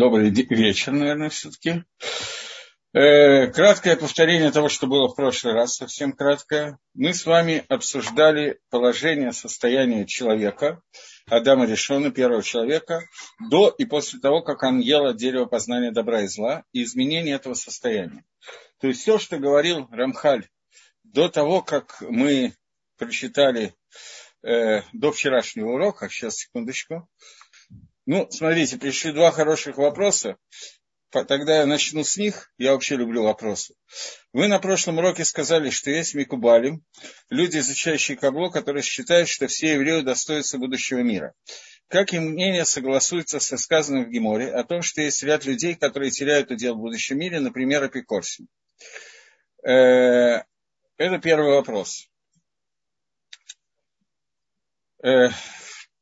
Добрый вечер, наверное, все-таки. Э, краткое повторение того, что было в прошлый раз, совсем краткое. Мы с вами обсуждали положение, состояние человека, Адама Решона, первого человека, до и после того, как он ел от дерева познания добра и зла, и изменение этого состояния. То есть все, что говорил Рамхаль до того, как мы прочитали э, до вчерашнего урока, сейчас, секундочку, ну, смотрите, пришли два хороших вопроса. Тогда я начну с них. Я вообще люблю вопросы. Вы на прошлом уроке сказали, что есть Микубалим, люди, изучающие Кабло, которые считают, что все евреи достоятся будущего мира. Как им мнение согласуется со сказанным в Геморе о том, что есть ряд людей, которые теряют удел в будущем мире, например, Апикорсин? Э, это первый вопрос.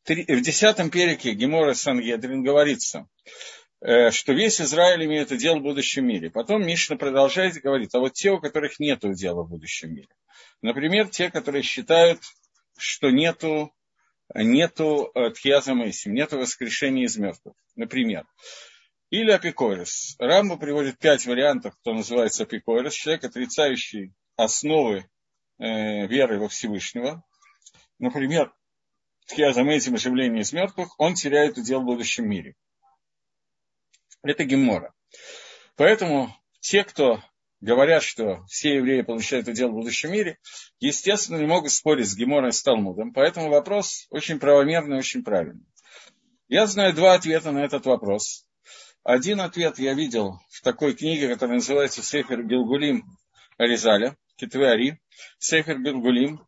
В десятом перике Гемора Сангедрин говорится, э, что весь Израиль имеет удел в будущем мире. Потом Мишна продолжает и говорит, а вот те, у которых нет удела в будущем мире. Например, те, которые считают, что нету, нету э, Тхиаза Мэйсим, нету воскрешения из мертвых. Например. Или апикорис. Рамбо приводит пять вариантов, кто называется апикорис. Человек, отрицающий основы э, веры во Всевышнего. Например, тхиазом этим оживление из мертвых, он теряет удел в будущем мире. Это Гемора. Поэтому те, кто говорят, что все евреи получают удел в будущем мире, естественно, не могут спорить с Геморой и с Талмудом. Поэтому вопрос очень правомерный, очень правильный. Я знаю два ответа на этот вопрос. Один ответ я видел в такой книге, которая называется «Сефер Гилгулим Аризаля», Китве «Сефер Гилгулим»,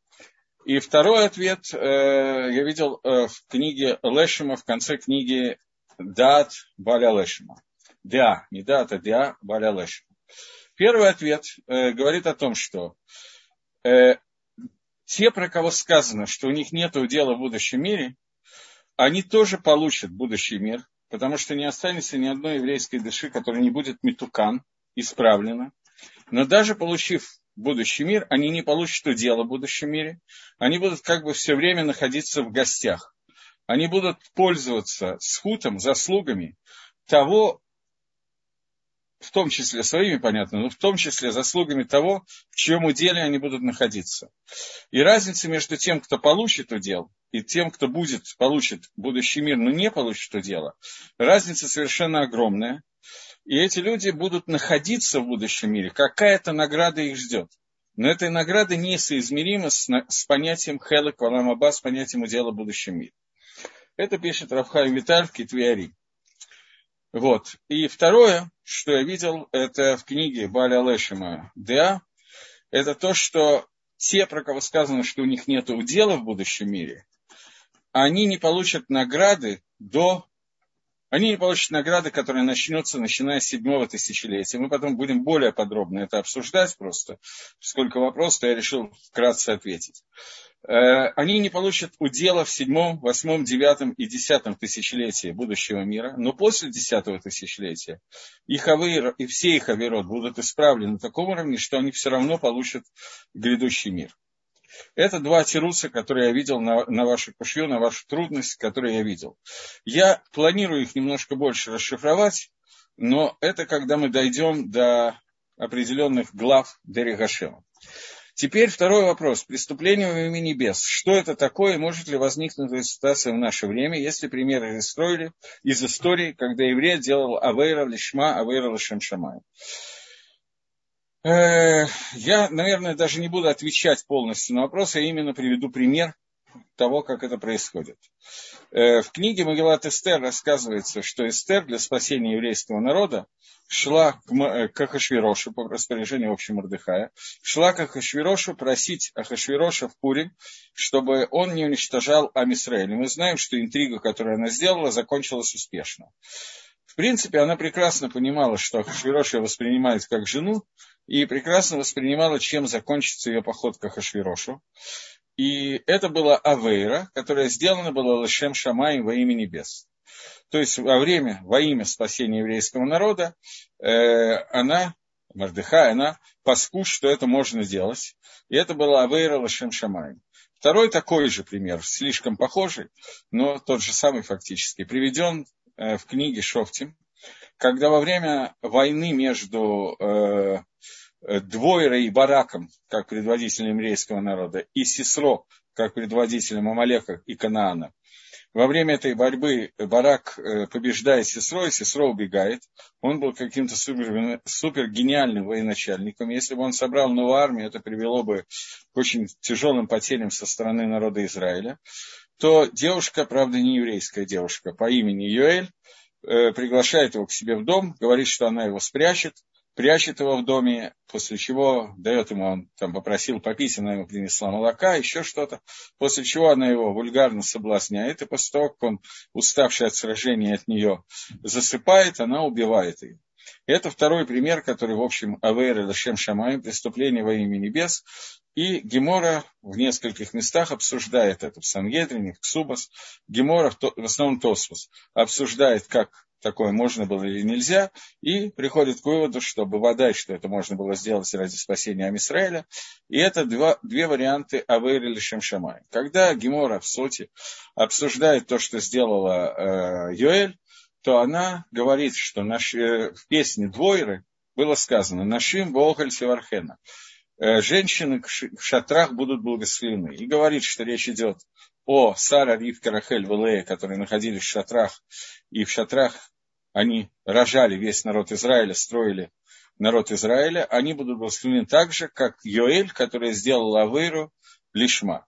и второй ответ э, я видел э, в книге Лешима, в конце книги Дат Баля Лешима. Да, не Дат, а Да Баля Лешима. Первый ответ э, говорит о том, что э, те, про кого сказано, что у них нет дела в будущем мире, они тоже получат будущий мир, потому что не останется ни одной еврейской души, которая не будет метукан, исправлена. Но даже получив будущий мир, они не получат удела в будущем мире, они будут как бы все время находиться в гостях. Они будут пользоваться схутом, заслугами того, в том числе своими, понятно, но в том числе заслугами того, в чьем уделе они будут находиться. И разница между тем, кто получит удел, и тем, кто будет, получит будущий мир, но не получит удела, разница совершенно огромная и эти люди будут находиться в будущем мире, какая-то награда их ждет. Но эта награда несоизмерима с, с понятием Хелек Валамаба, с понятием удела в будущем мире. Это пишет Рафхай Виталь в Китвиари. Вот. И второе, что я видел, это в книге Баля Лешима Деа, это то, что те, про кого сказано, что у них нет удела в будущем мире, они не получат награды до они не получат награды, которая начнется, начиная с седьмого тысячелетия. Мы потом будем более подробно это обсуждать просто. Сколько вопросов, я решил вкратце ответить. Э, они не получат удела в седьмом, восьмом, девятом и десятом тысячелетии будущего мира, но после десятого тысячелетия их авейр, и все их авейрот будут исправлены на таком уровне, что они все равно получат грядущий мир. Это два тируса, которые я видел на, на вашу кушью, на вашу трудность, которые я видел. Я планирую их немножко больше расшифровать, но это когда мы дойдем до определенных глав Дерегашема. Теперь второй вопрос. Преступление во имя небес. Что это такое? Может ли возникнуть эта ситуация в наше время? Если примеры истории, из истории, когда еврей делал Авейра Лишма, Авейра Лишем Шамай. Э, я, наверное, даже не буду отвечать полностью на вопрос, я именно приведу пример того, как это происходит. Э, в книге Магеллат Эстер рассказывается, что Эстер для спасения еврейского народа шла к Ахашвирошу по распоряжению общего Мордыхая, шла к Ахашвирошу просить Ахашвироша в Пурим, чтобы он не уничтожал Амисраэль. Мы знаем, что интрига, которую она сделала, закончилась успешно. В принципе, она прекрасно понимала, что Ахашвирош ее воспринимает как жену, и прекрасно воспринимала, чем закончится ее поход к Ахашвирошу. И это была Авейра, которая сделана была Лешем Шамаем во имя небес. То есть во время, во имя спасения еврейского народа, э, она, Мардыха, она паску, что это можно делать. И это была Авейра Лешем Шамаем. Второй такой же пример, слишком похожий, но тот же самый фактически, приведен в книге Шофтим, когда во время войны между э, Двойрой и Бараком, как предводителем еврейского народа, и Сисро, как предводителем Амалека и Канаана, во время этой борьбы Барак э, побеждает Сесро, Сесро убегает. Он был каким-то супер, супер гениальным военачальником. Если бы он собрал новую армию, это привело бы к очень тяжелым потерям со стороны народа Израиля. То девушка, правда не еврейская девушка, по имени Юэль, э, приглашает его к себе в дом, говорит, что она его спрячет, прячет его в доме, после чего дает ему, он там попросил попить, она ему принесла молока, еще что-то, после чего она его вульгарно соблазняет, и после того, как он, уставший от сражения от нее, засыпает, она убивает ее. Это второй пример, который, в общем, Авейр и Шем Шамай, преступление во имя небес. И Гемора в нескольких местах обсуждает это. В Сангедрине, в Ксубас. Гемора, в основном Тосфос, обсуждает, как такое можно было или нельзя, и приходит к выводу, что бывает, что это можно было сделать ради спасения Амисраэля. И это два, две варианты Авейр или Шемшамай. Когда Гемора в Соте обсуждает то, что сделала э, Йоэль, то она говорит, что наш, э, в песне Двойры было сказано «Нашим Волхаль Севархена» э, женщины в шатрах будут благословены. И говорит, что речь идет о Сара, Ривке, Рахель, Валея, которые находились в шатрах, и в шатрах они рожали весь народ Израиля, строили народ Израиля, они будут благословены так же, как Йоэль, который сделал Авейру Лишмат.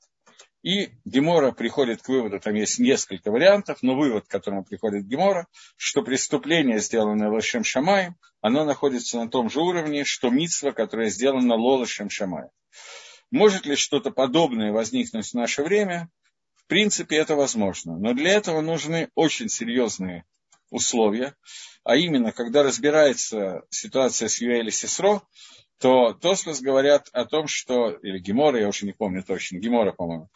И Гемора приходит к выводу, там есть несколько вариантов, но вывод, к которому приходит Гемора, что преступление, сделанное Лошем Шамаем, оно находится на том же уровне, что митсва, которая сделана Лолошем Шамаем. Может ли что-то подобное возникнуть в наше время? Принципе, это возможно. Но для этого нужны очень серьезные условия. А именно, когда разбирается ситуация с Юэль и Сесро, то Тосфос говорят о том, что, или Гемора, я уже не помню точно, Гемора, по-моему,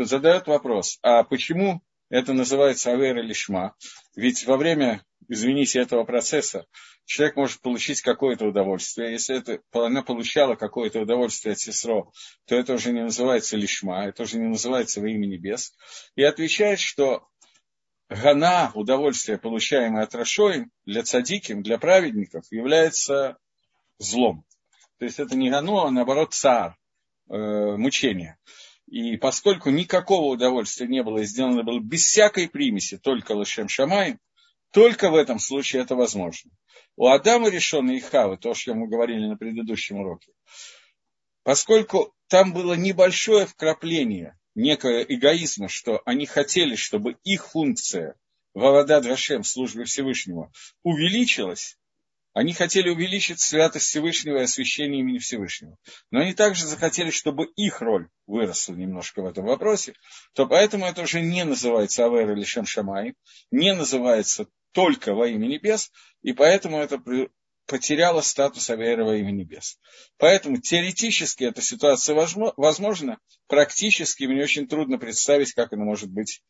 задает вопрос, а почему это называется авера лишма? Ведь во время, извините, этого процесса человек может получить какое-то удовольствие. Если это, она получала какое-то удовольствие от сестро, то это уже не называется лишма, это уже не называется во имя небес. И отвечает, что гана, удовольствие, получаемое от Рашоим, для цадиким, для праведников, является злом. То есть это не гано, а наоборот цар, э, мучение. И поскольку никакого удовольствия не было, сделано было без всякой примеси, только лошем шамай, только в этом случае это возможно. У Адама решенной и Хавы, то, что мы говорили на предыдущем уроке, поскольку там было небольшое вкрапление некого эгоизма, что они хотели, чтобы их функция в Авада Драшем, службе Всевышнего, увеличилась, они хотели увеличить святость Всевышнего и освящение имени Всевышнего. Но они также захотели, чтобы их роль выросла немножко в этом вопросе. То поэтому это уже не называется Авер или Шамай, не называется только во имя небес, и поэтому это потеряло статус Авера во имя небес. Поэтому теоретически эта ситуация возможна, практически мне очень трудно представить, как она может быть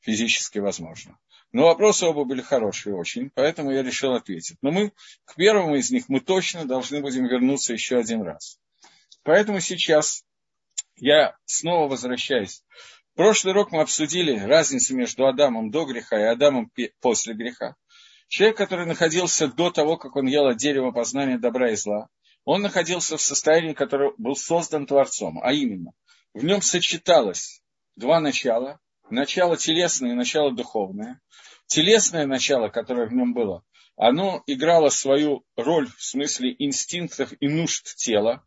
физически возможно. Но вопросы оба были хорошие очень, поэтому я решил ответить. Но мы к первому из них мы точно должны будем вернуться еще один раз. Поэтому сейчас я снова возвращаюсь. Прошлый урок мы обсудили разницу между Адамом до греха и Адамом после греха. Человек, который находился до того, как он ел от дерева познания добра и зла, он находился в состоянии, которое был создан Творцом, а именно, в нем сочеталось два начала, начало телесное и начало духовное. Телесное начало, которое в нем было, оно играло свою роль в смысле инстинктов и нужд тела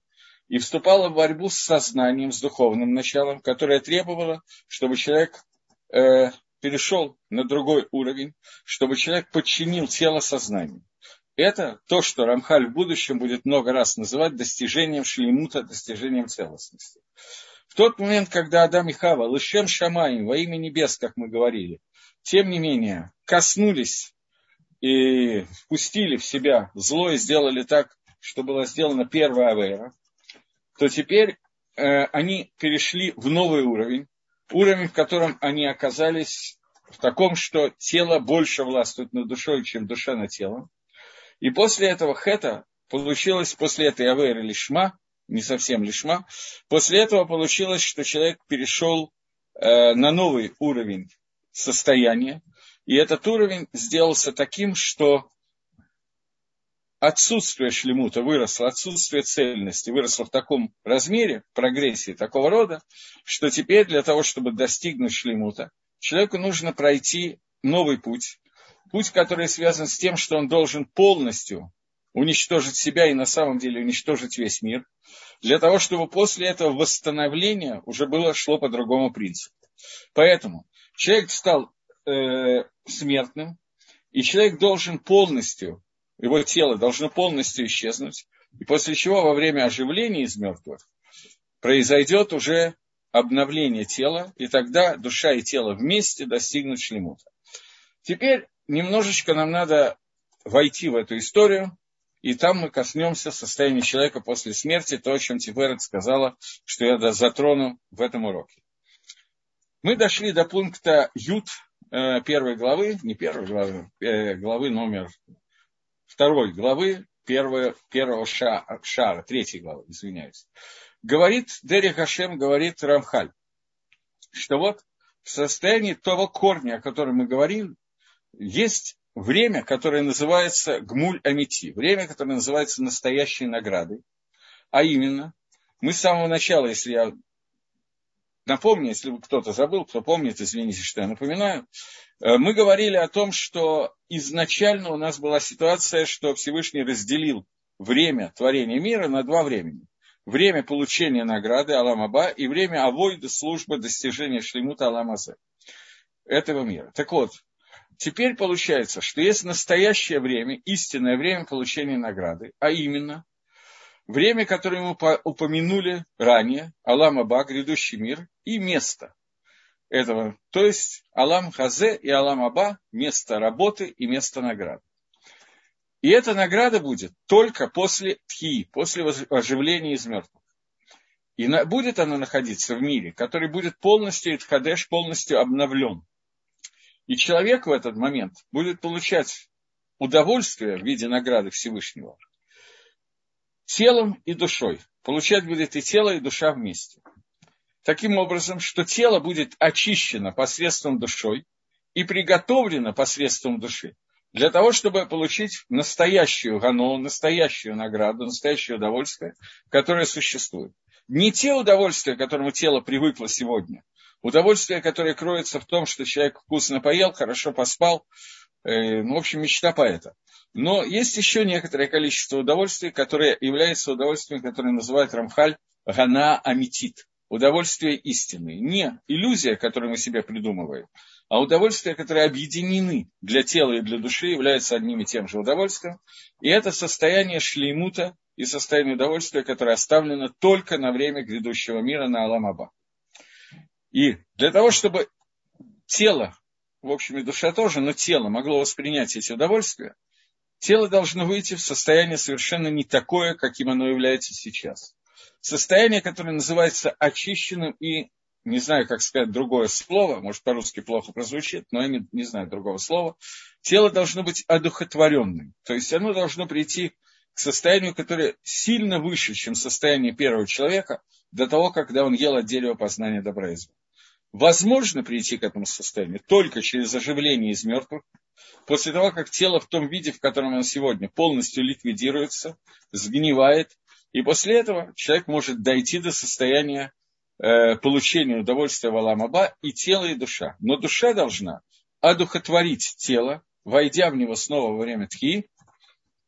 и вступало в борьбу с сознанием, с духовным началом, которое требовало, чтобы человек э, перешел на другой уровень, чтобы человек подчинил тело сознанию. Это то, что Рамхаль в будущем будет много раз называть достижением шлемута, достижением целостности. В тот момент, когда Адам и Хава, лышем шамаем, во имя небес, как мы говорили, тем не менее, коснулись и впустили в себя зло и сделали так, что была сделана первая авера, то теперь э, они перешли в новый уровень, уровень, в котором они оказались в таком, что тело больше властвует над душой, чем душа над телом. И после этого хета получилось, после этой аверы лишма, не совсем лишма. После этого получилось, что человек перешел э, на новый уровень состояния, и этот уровень сделался таким, что отсутствие шлемута выросло, отсутствие цельности выросло в таком размере, прогрессии такого рода, что теперь для того, чтобы достигнуть шлемута, человеку нужно пройти новый путь, путь, который связан с тем, что он должен полностью уничтожить себя и на самом деле уничтожить весь мир, для того, чтобы после этого восстановления уже было шло по другому принципу. Поэтому человек стал э, смертным, и человек должен полностью его тело должно полностью исчезнуть, и после чего во время оживления из мертвых произойдет уже обновление тела, и тогда душа и тело вместе достигнут шлемута. Теперь немножечко нам надо войти в эту историю, и там мы коснемся состояния человека после смерти, то, о чем Тиферет сказала, что я затрону в этом уроке. Мы дошли до пункта Ют э, первой главы, не первой главы, э, главы номер второй главы, первого, первого ша, шара, третьей главы, извиняюсь. Говорит, Дери Хашем говорит Рамхаль, что вот в состоянии того корня, о котором мы говорим, есть время, которое называется гмуль амити, время, которое называется настоящей наградой. А именно, мы с самого начала, если я напомню, если кто-то забыл, кто помнит, извините, что я напоминаю, Э, мы говорили о том, что изначально у нас была ситуация, что Всевышний разделил время творения мира на два времени. Время получения награды Аламаба и время авойда службы достижения шлемута Аламазе этого мира. Так вот, теперь получается, что есть настоящее время, истинное время получения награды, а именно время, которое мы упомянули ранее, Аламаба, грядущий мир, и место – этого. То есть Алам Хазе и Алам Аба – место работы и место награды. И эта награда будет только после Тхи, после оживления из мертвых. И на, будет она находиться в мире, который будет полностью Итхадеш, полностью обновлен. И человек в этот момент будет получать удовольствие в виде награды Всевышнего телом и душой. Получать будет и тело, и душа вместе таким образом, что тело будет очищено посредством душой и приготовлено посредством души для того, чтобы получить настоящую гану, настоящую награду, настоящее удовольствие, которое существует. Не те удовольствия, к которому тело привыкло сегодня, удовольствие, которое кроется в том, что человек вкусно поел, хорошо поспал, ну, в общем, мечта поэта. Но есть еще некоторое количество удовольствий, которое является удовольствием, которое называют Рамхаль Гана Амитит удовольствие истины. Не иллюзия, которую мы себе придумываем, а удовольствия, которые объединены для тела и для души, являются одним и тем же удовольствием. И это состояние шлеймута и состояние удовольствия, которое оставлено только на время грядущего мира на Аламаба. И для того, чтобы тело, в общем, и душа тоже, но тело могло воспринять эти удовольствия, тело должно выйти в состояние совершенно не такое, каким оно является сейчас состояние, которое называется очищенным и, не знаю, как сказать другое слово, может, по-русски плохо прозвучит, но я не, не знаю другого слова, тело должно быть одухотворенным. То есть оно должно прийти к состоянию, которое сильно выше, чем состояние первого человека, до того, когда он ел от дерева познания добра и зла. Возможно прийти к этому состоянию только через оживление из мертвых, после того, как тело в том виде, в котором оно сегодня, полностью ликвидируется, сгнивает, и после этого человек может дойти до состояния э, получения удовольствия в Аламаба и тело, и душа. Но душа должна одухотворить тело, войдя в него снова во время тхи,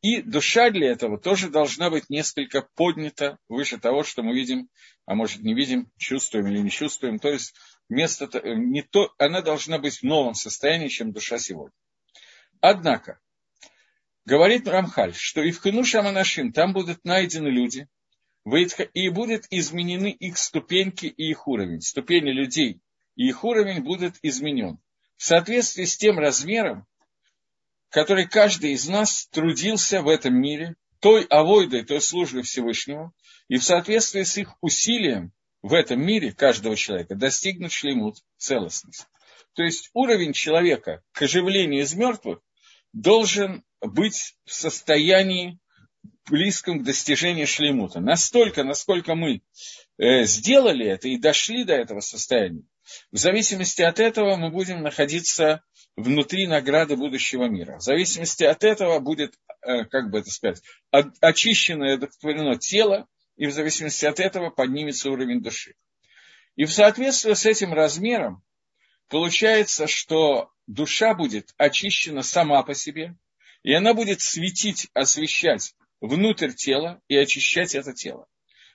и душа для этого тоже должна быть несколько поднята выше того, что мы видим, а может не видим, чувствуем или не чувствуем. То есть вместо, не то, она должна быть в новом состоянии, чем душа сегодня. Однако, Говорит Рамхаль, что и в Хинуша Манашим там будут найдены люди, и будут изменены их ступеньки и их уровень. Ступени людей и их уровень будут изменен. В соответствии с тем размером, который каждый из нас трудился в этом мире, той авойдой, той службой Всевышнего, и в соответствии с их усилием в этом мире каждого человека достигнуть шлемут, целостность. То есть уровень человека к оживлению из мертвых должен быть в состоянии близком к достижению шлемута. Настолько, насколько мы э, сделали это и дошли до этого состояния, в зависимости от этого мы будем находиться внутри награды будущего мира. В зависимости от этого будет, э, как бы это сказать, очищено и одухотворено тело, и в зависимости от этого поднимется уровень души. И в соответствии с этим размером получается, что душа будет очищена сама по себе, и она будет светить, освещать внутрь тела и очищать это тело.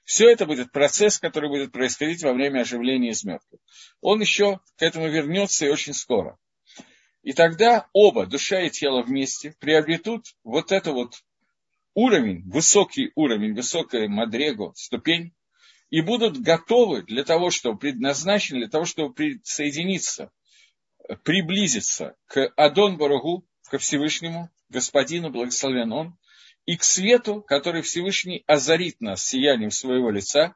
Все это будет процесс, который будет происходить во время оживления из мертвых. Он еще к этому вернется и очень скоро. И тогда оба, душа и тело вместе, приобретут вот это вот уровень, высокий уровень, высокая мадрегу, ступень, и будут готовы для того, чтобы предназначены, для того, чтобы присоединиться, приблизиться к Адон Барагу, ко Всевышнему, Господину, благословен Он, и к свету, который Всевышний озарит нас сиянием своего лица,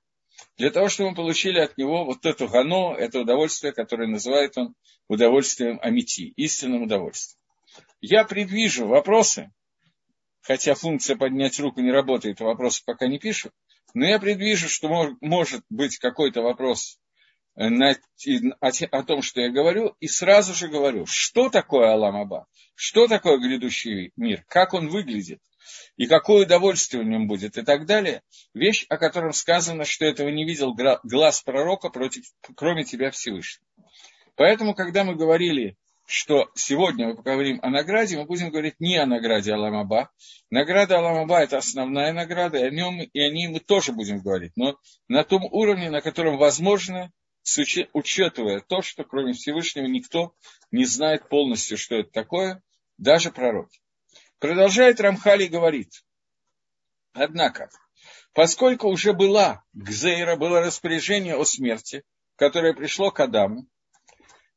для того, чтобы мы получили от него вот это гано, это удовольствие, которое называет он удовольствием амити, истинным удовольствием. Я предвижу вопросы, хотя функция поднять руку не работает, вопросы пока не пишут, но я предвижу, что может быть какой-то вопрос на, о, о том, что я говорю, и сразу же говорю, что такое Аламаба, что такое грядущий мир, как он выглядит, и какое удовольствие в нем будет, и так далее. Вещь, о котором сказано, что этого не видел глаз пророка, против, кроме тебя Всевышнего. Поэтому, когда мы говорили, что сегодня мы поговорим о награде, мы будем говорить не о награде Аламаба. Награда Аламаба – это основная награда, и о, нем, и о ней мы тоже будем говорить, но на том уровне, на котором возможно учитывая то, что кроме Всевышнего никто не знает полностью, что это такое, даже пророки. Продолжает Рамхали говорит, однако, поскольку уже была Гзейра, было распоряжение о смерти, которое пришло к Адаму,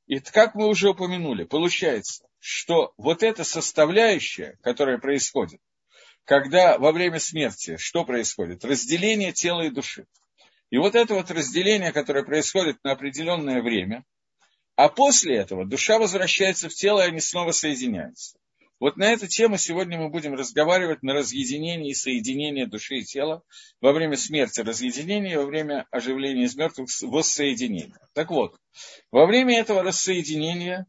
и как мы уже упомянули, получается, что вот эта составляющая, которая происходит, когда во время смерти что происходит? Разделение тела и души. И вот это вот разделение, которое происходит на определенное время, а после этого душа возвращается в тело, и они снова соединяются. Вот на эту тему сегодня мы будем разговаривать на разъединении и соединении души и тела во время смерти разъединения, во время оживления из мертвых воссоединения. Так вот, во время этого рассоединения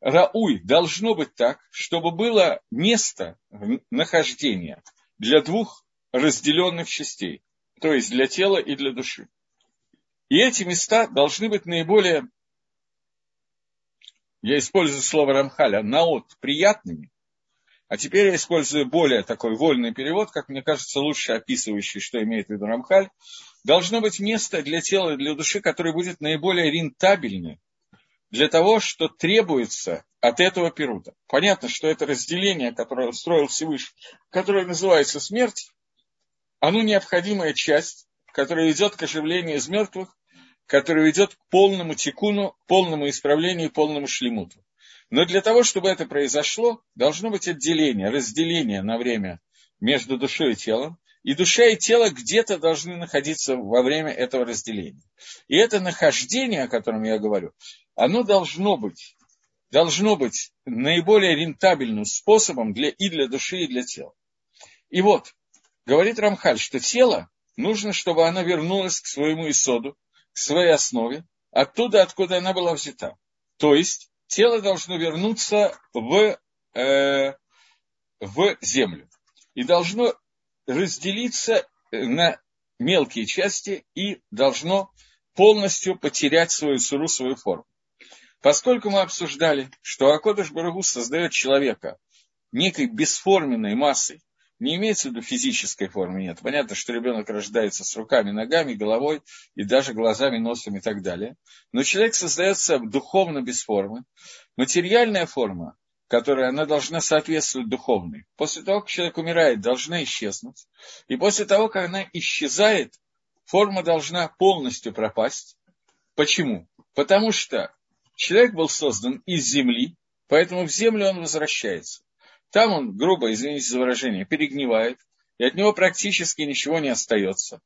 Рауй должно быть так, чтобы было место нахождения для двух разделенных частей то есть для тела и для души. И эти места должны быть наиболее, я использую слово Рамхаля, наот, приятными, а теперь я использую более такой вольный перевод, как мне кажется, лучше описывающий, что имеет в виду Рамхаль. Должно быть место для тела и для души, которое будет наиболее рентабельным для того, что требуется от этого периода. Понятно, что это разделение, которое устроил Всевышний, которое называется смерть, оно необходимая часть, которая идет к оживлению из мертвых, которая идет к полному тикуну, полному исправлению, полному шлемуту. Но для того, чтобы это произошло, должно быть отделение, разделение на время между душой и телом. И душа и тело где-то должны находиться во время этого разделения. И это нахождение, о котором я говорю, оно должно быть, должно быть наиболее рентабельным способом для, и для души, и для тела. И вот, Говорит Рамхаль, что тело нужно, чтобы оно вернулось к своему исоду, к своей основе, оттуда, откуда она была взята. То есть тело должно вернуться в, э, в землю и должно разделиться на мелкие части и должно полностью потерять свою суру, свою форму. Поскольку мы обсуждали, что Акодыш Барагу создает человека некой бесформенной массой, не имеется в виду физической формы, нет. Понятно, что ребенок рождается с руками, ногами, головой и даже глазами, носом и так далее. Но человек создается духовно без формы. Материальная форма, которая она должна соответствовать духовной. После того, как человек умирает, должна исчезнуть. И после того, как она исчезает, форма должна полностью пропасть. Почему? Потому что человек был создан из земли, поэтому в землю он возвращается. Там он грубо, извините за выражение, перегнивает, и от него практически ничего не остается.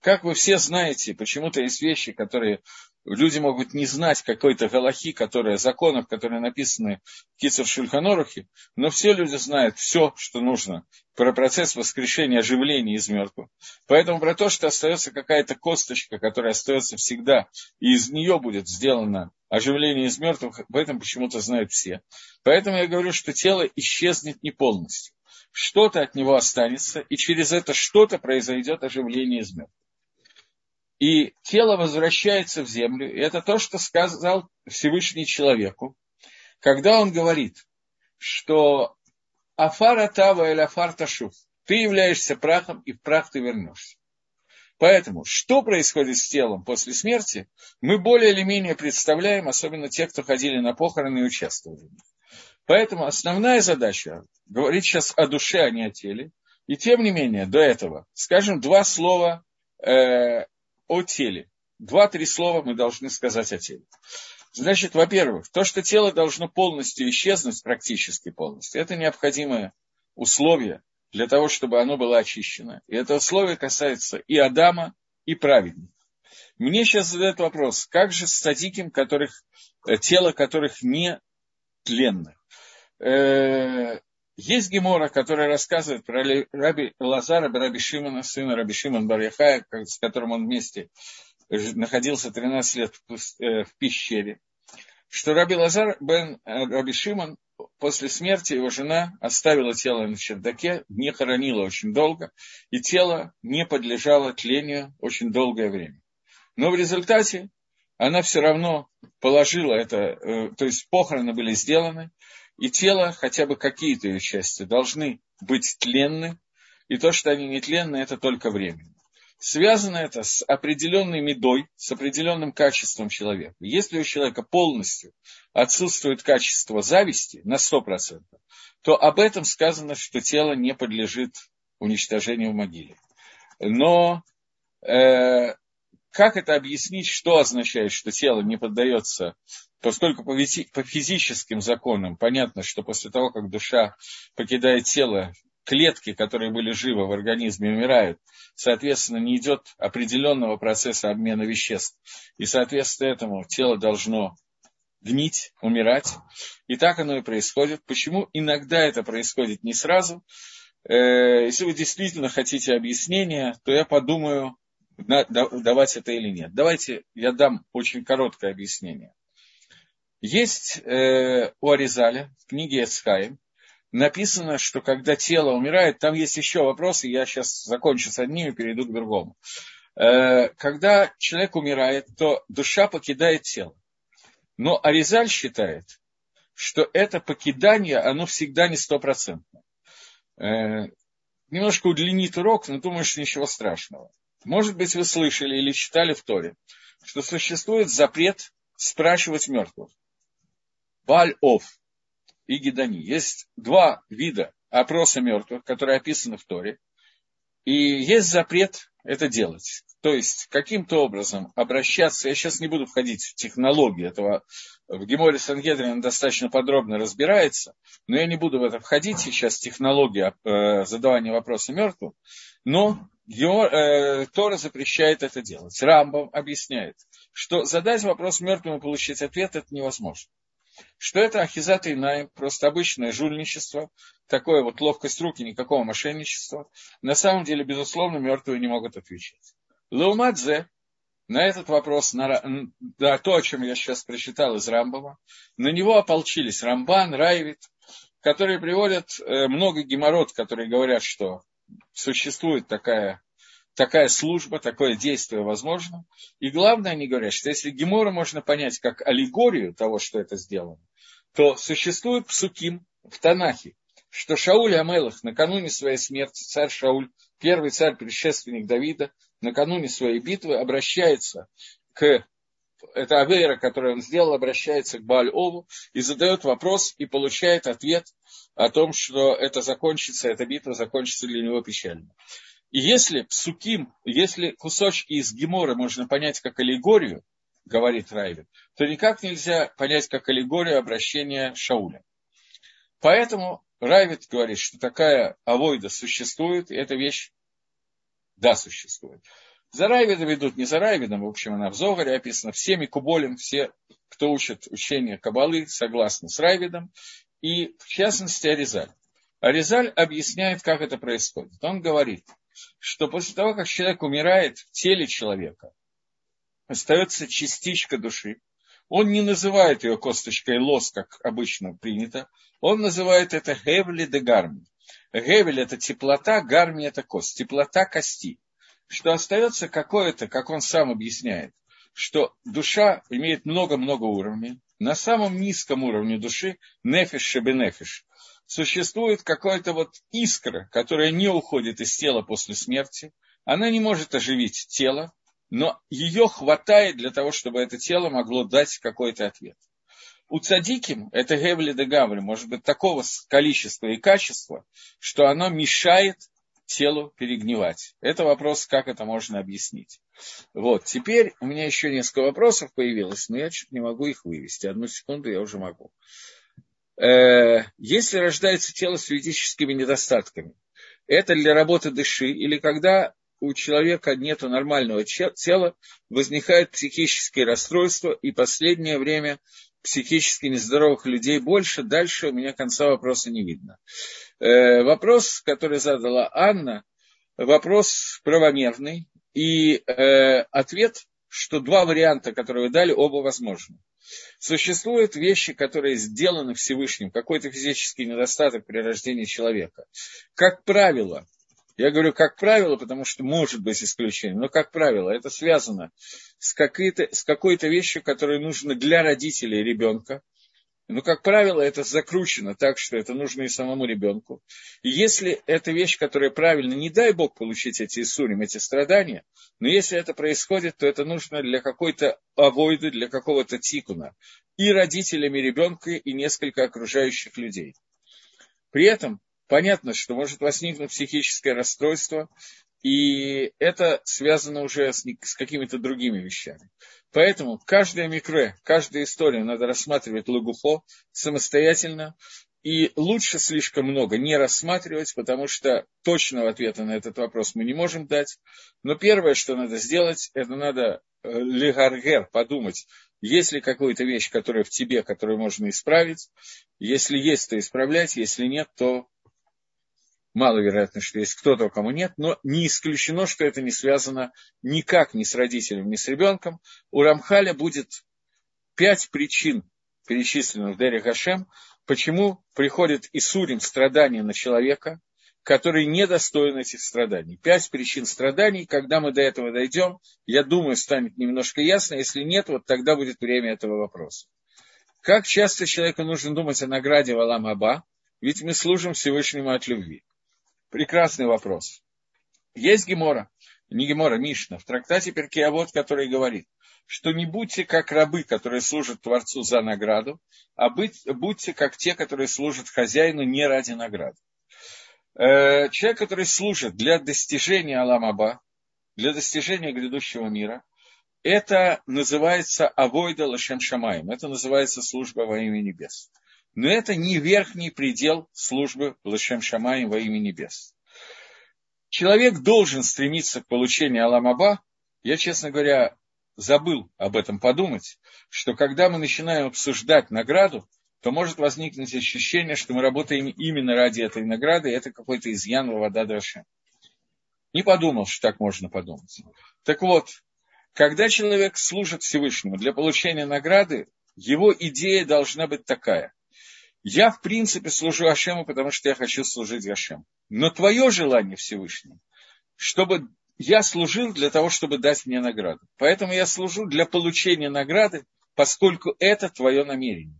Как вы все знаете, почему-то есть вещи, которые люди могут не знать какой-то галахи, которые, законов, которые написаны в Кицев Шульханорухе, но все люди знают все, что нужно про процесс воскрешения, оживления из мертвых. Поэтому про то, что остается какая-то косточка, которая остается всегда, и из нее будет сделано оживление из мертвых, об этом почему-то знают все. Поэтому я говорю, что тело исчезнет не полностью. Что-то от него останется, и через это что-то произойдет оживление из мертвых и тело возвращается в землю. И это то, что сказал Всевышний человеку, когда он говорит, что Афара Тава или Афар Ташу, ты являешься прахом, и в прах ты вернешься. Поэтому, что происходит с телом после смерти, мы более или менее представляем, особенно те, кто ходили на похороны и участвовали. Поэтому основная задача говорить сейчас о душе, а не о теле. И тем не менее, до этого, скажем, два слова э, о теле. Два-три слова мы должны сказать о теле. Значит, во-первых, то, что тело должно полностью исчезнуть, практически полностью, это необходимое условие для того, чтобы оно было очищено. И это условие касается и Адама, и праведника. Мне сейчас задают вопрос, как же с садиким, которых, э, тело которых не тленное? Э, есть Гемора, которая рассказывает про Раби Лазара, Раби Шимона, сына Раби Шимон Барьяхая, с которым он вместе находился 13 лет э, в пещере, что Раби Лазар бен э, Раби Шимон после смерти его жена оставила тело на чердаке, не хоронила очень долго, и тело не подлежало тлению очень долгое время. Но в результате она все равно положила это, э, то есть похороны были сделаны, и тело, хотя бы какие-то ее части, должны быть тленны, и то, что они не тленны, это только временно. Связано это с определенной медой, с определенным качеством человека. Если у человека полностью отсутствует качество зависти на 100%, то об этом сказано, что тело не подлежит уничтожению в могиле. Но э, как это объяснить, что означает, что тело не поддается поскольку по физическим законам понятно, что после того, как душа покидает тело, клетки, которые были живы в организме, умирают, соответственно, не идет определенного процесса обмена веществ. И, соответственно, этому тело должно гнить, умирать. И так оно и происходит. Почему иногда это происходит не сразу? Э, если вы действительно хотите объяснения, то я подумаю, давать это или нет. Давайте я дам очень короткое объяснение. Есть э, у Аризаля в книге Эцхаим написано, что когда тело умирает, там есть еще вопросы, я сейчас закончу с одним и перейду к другому. Э, когда человек умирает, то душа покидает тело. Но Аризаль считает, что это покидание, оно всегда не стопроцентно. Э, немножко удлинит урок, но думаю, что ничего страшного. Может быть, вы слышали или читали в Торе, что существует запрет спрашивать мертвых. Баль-Ов и Гедани. Есть два вида опроса мертвых, которые описаны в Торе. И есть запрет это делать. То есть, каким-то образом обращаться, я сейчас не буду входить в технологии этого, в Геморе Сангедрин достаточно подробно разбирается, но я не буду в это входить сейчас, технология э, задавания вопроса мертвым, но э, Тора запрещает это делать. Рамбам объясняет, что задать вопрос мертвым и получить ответ это невозможно что это ахизат и просто обычное жульничество, такое вот ловкость руки, никакого мошенничества. На самом деле, безусловно, мертвые не могут отвечать. Лаумадзе на этот вопрос, на, на то, о чем я сейчас прочитал из Рамбова, на него ополчились Рамбан, Райвит, которые приводят э, много геморрот, которые говорят, что существует такая такая служба, такое действие возможно. И главное, они говорят, что если Гемора можно понять как аллегорию того, что это сделано, то существует псуким в Танахе, что Шауль Амелах накануне своей смерти, царь Шауль, первый царь, предшественник Давида, накануне своей битвы обращается к это Авейра, который он сделал, обращается к Бааль-Ову и задает вопрос и получает ответ о том, что это закончится, эта битва закончится для него печально. И если псуким, если кусочки из Гемора можно понять как аллегорию, говорит Райвин, то никак нельзя понять как аллегорию обращения Шауля. Поэтому Райвит говорит, что такая авойда существует, и эта вещь, да, существует. За Райвидом идут не за Райвидом, в общем, она в Зогаре описана, всеми куболем, все, кто учит учение Кабалы, согласны с Райвидом, и в частности Аризаль. Аризаль объясняет, как это происходит. Он говорит, что после того, как человек умирает в теле человека, остается частичка души, он не называет ее косточкой лос, как обычно принято, он называет это гевли де гарми. Гевель – это теплота, гарми – это кость, теплота кости. Что остается какое-то, как он сам объясняет, что душа имеет много-много уровней. На самом низком уровне души, нефиш шебенефиш, существует какая-то вот искра, которая не уходит из тела после смерти. Она не может оживить тело, но ее хватает для того, чтобы это тело могло дать какой-то ответ. У цадиким это гевли де гаври, может быть такого количества и качества, что оно мешает телу перегнивать. Это вопрос, как это можно объяснить. Вот, теперь у меня еще несколько вопросов появилось, но я чуть не могу их вывести. Одну секунду я уже могу. Э, если рождается тело с физическими недостатками, это для работы дыши или когда у человека нет нормального тела, возникает психические расстройства, и последнее время психически нездоровых людей больше, дальше у меня конца вопроса не видно. Э, вопрос, который задала Анна, вопрос правомерный, и э, ответ, что два варианта, которые вы дали, оба возможны. Существуют вещи, которые сделаны Всевышним, какой-то физический недостаток при рождении человека. Как правило, я говорю, как правило, потому что может быть исключение, но как правило, это связано с, с какой-то вещью, которая нужна для родителей ребенка. Но, как правило, это закручено так, что это нужно и самому ребенку. И если это вещь, которая правильно, не дай Бог получить эти иссурим, эти страдания, но если это происходит, то это нужно для какой-то авойды, для какого-то тикуна. И родителями ребенка, и несколько окружающих людей. При этом понятно, что может возникнуть психическое расстройство, и это связано уже с, с какими-то другими вещами. Поэтому каждая микре, каждая история надо рассматривать лагуфо самостоятельно, и лучше слишком много не рассматривать, потому что точного ответа на этот вопрос мы не можем дать. Но первое, что надо сделать, это надо э, легаргер, подумать, есть ли какая-то вещь, которая в тебе, которую можно исправить. Если есть, то исправлять, если нет, то маловероятно, что есть кто-то, кому нет, но не исключено, что это не связано никак ни с родителем, ни с ребенком. У Рамхаля будет пять причин, перечисленных в Дере Хашем, почему приходит Исурим страдания на человека, который недостоин этих страданий. Пять причин страданий, когда мы до этого дойдем, я думаю, станет немножко ясно. Если нет, вот тогда будет время этого вопроса. Как часто человеку нужно думать о награде Валам Аба? Ведь мы служим Всевышнему от любви. Прекрасный вопрос. Есть Гемора, не Гемора, Мишна, в трактате Перкеавод, который говорит, что не будьте как рабы, которые служат Творцу за награду, а быть, будьте как те, которые служат хозяину не ради награды. Э, человек, который служит для достижения Аламаба, для достижения грядущего мира, это называется авойда лашем шамаем, это называется служба во имя небес. Но это не верхний предел службы Лашем Шамаем во имя небес. Человек должен стремиться к получению Аламаба. Я, честно говоря, забыл об этом подумать, что когда мы начинаем обсуждать награду, то может возникнуть ощущение, что мы работаем именно ради этой награды, и это какой-то изъян вода Дашем. Не подумал, что так можно подумать. Так вот, когда человек служит Всевышнему для получения награды, его идея должна быть такая. Я, в принципе, служу Ашему, потому что я хочу служить Ашему. Но твое желание Всевышнему, чтобы я служил для того, чтобы дать мне награду. Поэтому я служу для получения награды, поскольку это твое намерение.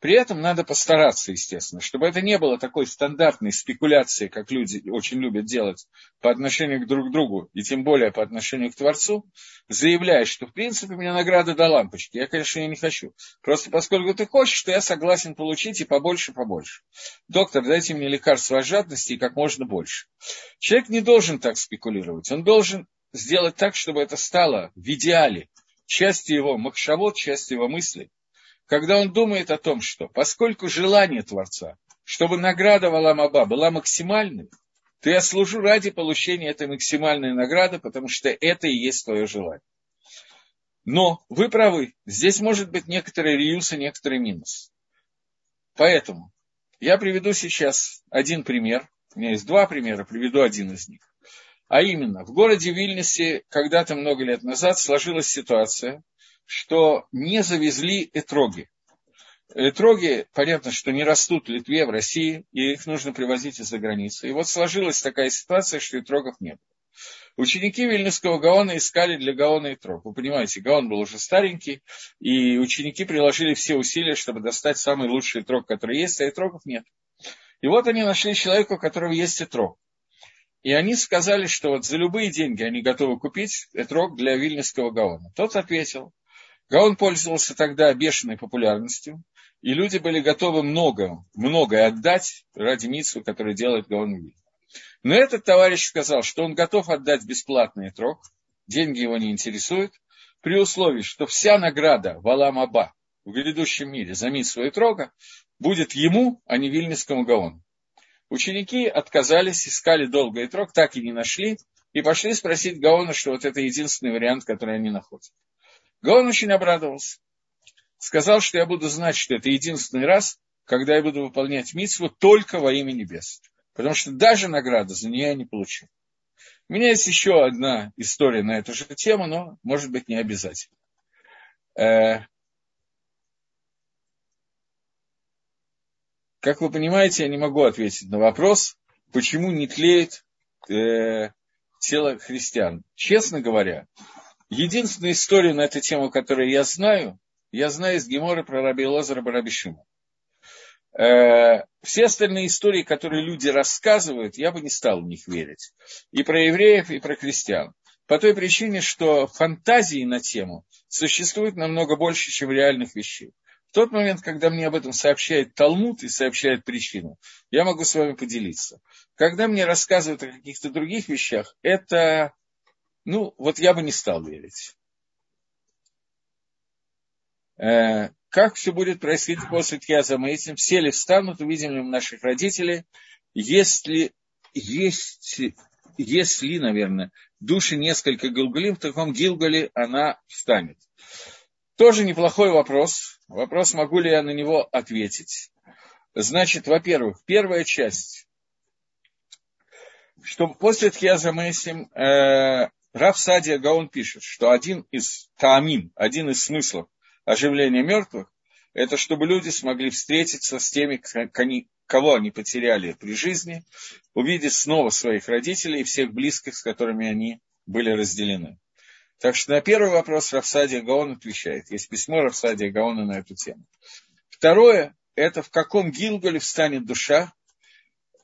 При этом надо постараться, естественно, чтобы это не было такой стандартной спекуляцией, как люди очень любят делать по отношению к друг другу, и тем более по отношению к Творцу, заявляя, что в принципе мне награда до лампочки. Я, конечно, ее не хочу. Просто поскольку ты хочешь, то я согласен получить и побольше, побольше. Доктор, дайте мне лекарство от жадности и как можно больше. Человек не должен так спекулировать. Он должен сделать так, чтобы это стало в идеале частью его махшавод, частью его мыслей когда он думает о том, что поскольку желание Творца, чтобы награда Валамаба была максимальной, то я служу ради получения этой максимальной награды, потому что это и есть твое желание. Но вы правы, здесь может быть некоторый реюс и некоторый минус. Поэтому я приведу сейчас один пример. У меня есть два примера, приведу один из них. А именно, в городе Вильнюсе когда-то много лет назад сложилась ситуация, что не завезли этроги. Этроги, понятно, что не растут в Литве, в России, и их нужно привозить из-за границы. И вот сложилась такая ситуация, что этрогов нет. Ученики Вильнюсского Гаона искали для Гаона Итрог. Вы понимаете, Гаон был уже старенький, и ученики приложили все усилия, чтобы достать самый лучший Итрог, который есть, а Итрогов нет. И вот они нашли человека, у которого есть Итрог. И они сказали, что вот за любые деньги они готовы купить Этрог для Вильнюсского Гаона. Тот ответил. Гаон пользовался тогда бешеной популярностью, и люди были готовы много, многое отдать ради митсу, который делает Гаон Вильнюс. Но этот товарищ сказал, что он готов отдать бесплатный трог, деньги его не интересуют, при условии, что вся награда Валам Аба в грядущем мире за митсву и трога будет ему, а не Вильнюсскому Гаону. Ученики отказались, искали долго и трог, так и не нашли, и пошли спросить Гаона, что вот это единственный вариант, который они находят. Гаон очень обрадовался. Сказал, что я буду знать, что это единственный раз, когда я буду выполнять митсву только во имя небес. Потому что даже награду за нее я не получу. У меня есть еще одна история на эту же тему, но, может быть, не обязательно. Э, как вы понимаете, я не могу ответить на вопрос, почему не тлеет э, тело христиан. Честно говоря, единственная история на эту тему, которую я знаю, я знаю из Гемора про Раби Лозера Барабишима. Э, все остальные истории, которые люди рассказывают, я бы не стал в них верить. И про евреев, и про крестьян. По той причине, что фантазии на тему существует намного больше, чем реальных вещей. В тот момент, когда мне об этом сообщает Талмуд и сообщает причину, я могу с вами поделиться. Когда мне рассказывают о каких-то других вещах, это, ну, вот я бы не стал верить. Э, как все будет происходить после Тхиаза Маисим, все ли встанут, увидим ли наших родителей, если, есть, если, наверное, души несколько Гилгулим, в таком Гилгале она встанет. Тоже неплохой вопрос. Вопрос, могу ли я на него ответить. Значит, во-первых, первая часть, что после Тхиаза Мэйсим э, Раф Садия Гаон пишет, что один из таамин, один из смыслов оживление мертвых, это чтобы люди смогли встретиться с теми, кого они потеряли при жизни, увидеть снова своих родителей и всех близких, с которыми они были разделены. Так что на первый вопрос Рафсадия Гаон отвечает. Есть письмо Рафсадия Гаона на эту тему. Второе, это в каком Гилгале встанет душа,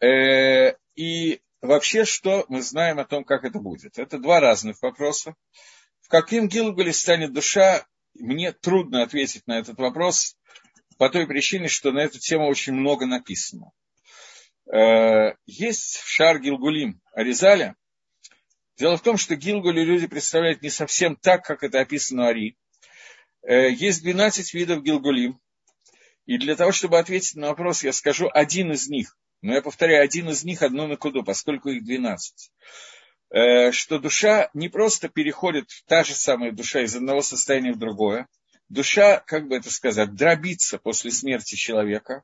э, и вообще, что мы знаем о том, как это будет. Это два разных вопроса. В каким Гилгале станет душа, мне трудно ответить на этот вопрос по той причине, что на эту тему очень много написано. Э, есть Шар Гилгулим Аризаля. Дело в том, что Гилгули люди представляют не совсем так, как это описано в Ари. Э, есть 12 видов Гилгулим. И для того, чтобы ответить на вопрос, я скажу один из них. Но я повторяю, один из них одну на куду, поскольку их 12. Э, что душа не просто переходит, та же самая душа из одного состояния в другое, душа, как бы это сказать, дробится после смерти человека,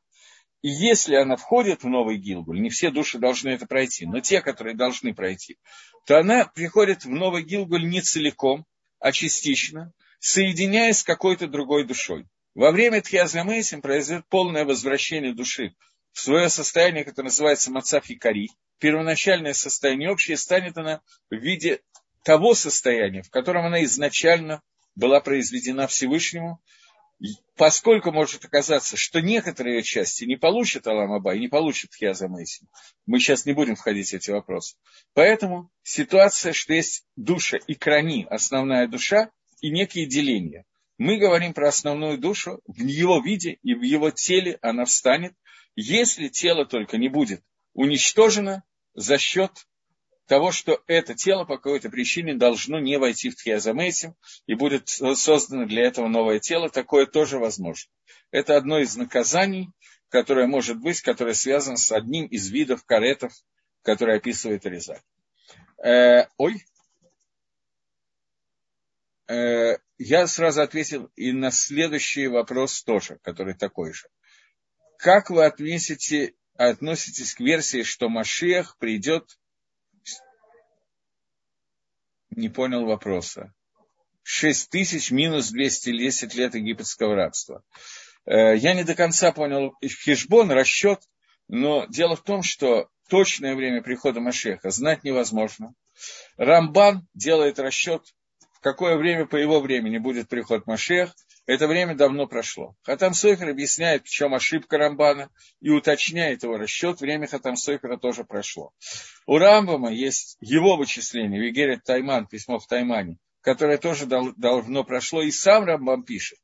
и если она входит в новый Гилгуль, не все души должны это пройти, но те, которые должны пройти, то она приходит в новый Гилгуль не целиком, а частично, соединяясь с какой-то другой душой. Во время Тхиазамейсим произойдет полное возвращение души в свое состояние, которое называется Мацаф Кари, первоначальное состояние общее, станет она в виде того состояния, в котором она изначально была произведена Всевышнему, поскольку может оказаться, что некоторые части не получат Аламаба и не получат Хиаза Мейсин. Мы сейчас не будем входить в эти вопросы. Поэтому ситуация, что есть душа и крани, основная душа, и некие деления. Мы говорим про основную душу, в его виде и в его теле она встанет, если тело только не будет уничтожено за счет того, что это тело по какой-то причине должно не войти в Тхиазамейсим и будет создано для этого новое тело, такое тоже возможно. Это одно из наказаний, которое может быть, которое связано с одним из видов каретов который описывает Резаль. Э, ой. Э, я сразу ответил и на следующий вопрос тоже, который такой же. Как вы отнесете, относитесь к версии, что Машех придет... Не понял вопроса. 6 тысяч минус 210 лет египетского рабства. Э, я не до конца понял хижбон, расчет, но дело в том, что точное время прихода Машеха знать невозможно. Рамбан делает расчет, в какое время по его времени будет приход Машех. Это время давно прошло. Хатам Сойфер объясняет, в чем ошибка Рамбана, и уточняет его расчет. Время Хатам Сойфера тоже прошло. У Рамбама есть его вычисление, Вигерет Тайман, письмо в Таймане, которое тоже давно прошло, и сам Рамбам пишет.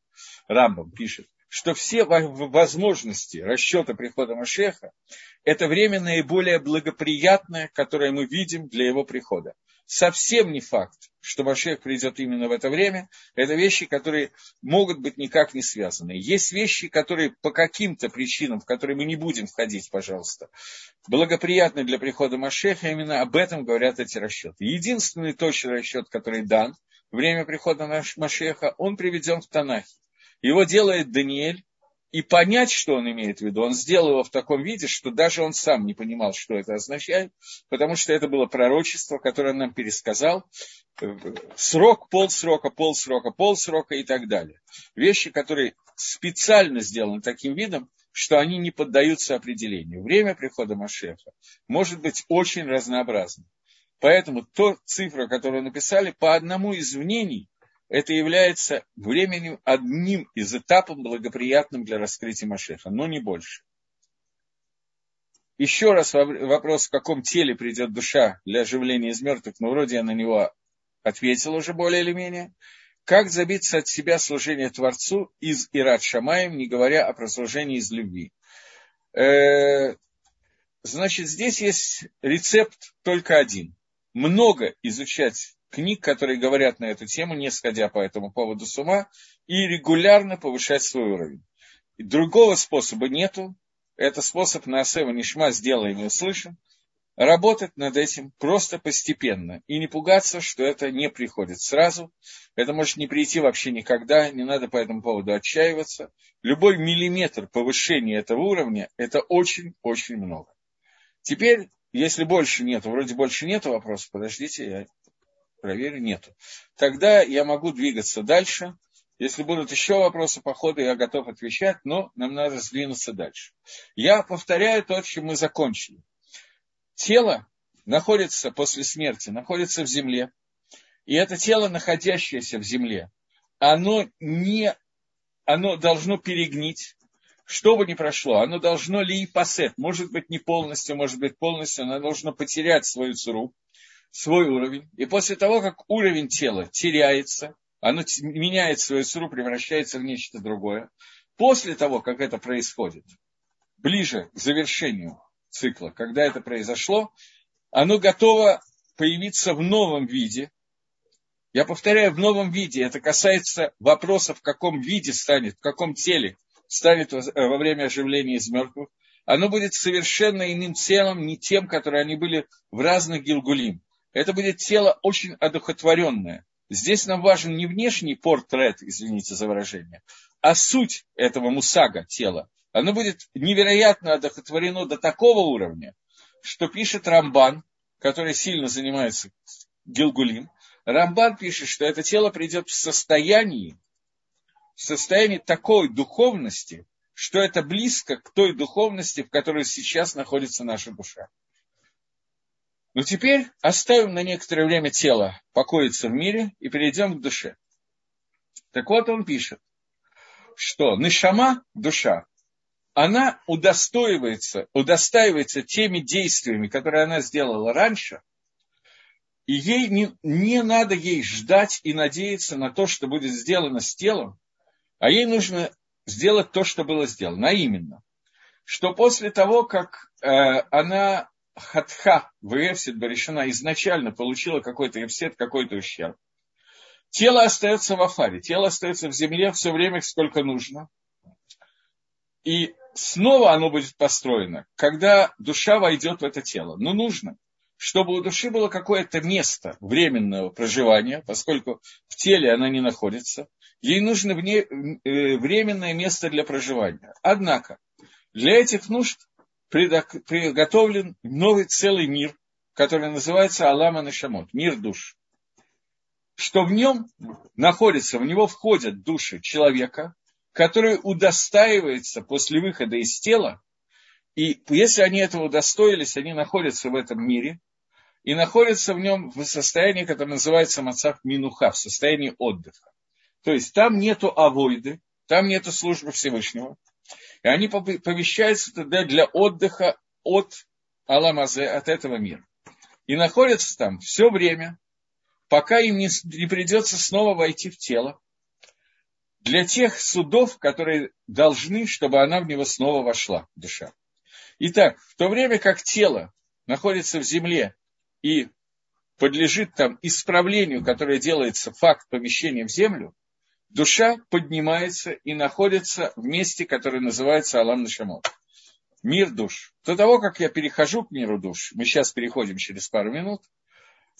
Рамбам пишет, что все возможности расчета прихода Машеха – это время наиболее благоприятное, которое мы видим для его прихода. Совсем не факт, что Машех придет именно в это время. Это вещи, которые могут быть никак не связаны. Есть вещи, которые по каким-то причинам, в которые мы не будем входить, пожалуйста, благоприятны для прихода Машеха. Именно об этом говорят эти расчеты. Единственный точный расчет, который дан, время прихода Машеха, он приведен в Танахе. Его делает Даниэль, и понять, что он имеет в виду, он сделал его в таком виде, что даже он сам не понимал, что это означает, потому что это было пророчество, которое он нам пересказал. Срок, полсрока, полсрока, полсрока и так далее. Вещи, которые специально сделаны таким видом, что они не поддаются определению. Время прихода Машеха может быть очень разнообразным. Поэтому то цифра, которую написали, по одному из мнений, это является временем одним из этапов благоприятным для раскрытия Машеха, но не больше. Еще раз вопрос, в каком теле придет душа для оживления из мертвых, но вроде я на него ответил уже более или менее. Как забиться от себя служение Творцу из Ират Шамаем, не говоря о прослужении из любви? Э, значит, здесь есть рецепт только один. Много изучать книг, которые говорят на эту тему, не сходя по этому поводу с ума, и регулярно повышать свой уровень. И другого способа нету. Это способ на Асева Нишма сделаем и услышим. Работать над этим просто постепенно. И не пугаться, что это не приходит сразу. Это может не прийти вообще никогда. Не надо по этому поводу отчаиваться. Любой миллиметр повышения этого уровня – это очень-очень много. Теперь, если больше нет, вроде больше нет вопросов, подождите, я проверю, нету. Тогда я могу двигаться дальше. Если будут еще вопросы по ходу, я готов отвечать, но нам надо сдвинуться дальше. Я повторяю то, чем мы закончили. Тело находится после смерти, находится в земле. И это тело, находящееся в земле, оно, не, оно должно перегнить, что бы ни прошло, оно должно ли и пасет, может быть не полностью, может быть полностью, оно должно потерять свою цуру, свой уровень, и после того, как уровень тела теряется, оно меняет свою суру, превращается в нечто другое, после того, как это происходит, ближе к завершению цикла, когда это произошло, оно готово появиться в новом виде. Я повторяю, в новом виде. Это касается вопроса, в каком виде станет, в каком теле станет во время оживления из мертвых. Оно будет совершенно иным телом, не тем, которые они были в разных гилгулим это будет тело очень одухотворенное. Здесь нам важен не внешний портрет, извините за выражение, а суть этого мусага тела. Оно будет невероятно одухотворено до такого уровня, что пишет Рамбан, который сильно занимается Гилгулим, Рамбан пишет, что это тело придет в состоянии, в состоянии такой духовности, что это близко к той духовности, в которой сейчас находится наша душа. Но теперь оставим на некоторое время тело покоиться в мире и перейдем к душе. Так вот он пишет, что нишама, душа, она удостоивается, удостаивается теми действиями, которые она сделала раньше, и ей не, не надо ей ждать и надеяться на то, что будет сделано с телом, а ей нужно сделать то, что было сделано. А именно, что после того, как э, она хатха в Эфсид Баришина изначально получила какой-то эфсет, какой-то ущерб. Тело остается в афаре, тело остается в земле все время, сколько нужно. И снова оно будет построено, когда душа войдет в это тело. Но нужно, чтобы у души было какое-то место временного проживания, поскольку в теле она не находится, ей нужно вне, э, временное место для проживания. Однако, для этих нужд приготовлен новый целый мир, который называется Алама Нашамот, мир душ. Что в нем находится, в него входят души человека, который удостаивается после выхода из тела, и если они этого удостоились, они находятся в этом мире, и находятся в нем в состоянии, которое называется Мацах Минуха, в состоянии отдыха. То есть там нету авойды, там нету службы Всевышнего. И они помещаются туда для отдыха от Аламазе, от этого мира. И находятся там все время, пока им не, не придется снова войти в тело. Для тех судов, которые должны, чтобы она в него снова вошла, душа. Итак, в то время как тело находится в земле и подлежит там исправлению, которое делается факт помещения в землю, душа поднимается и находится в месте, которое называется Алам Нашамот. Мир душ. До того, как я перехожу к миру душ, мы сейчас переходим через пару минут,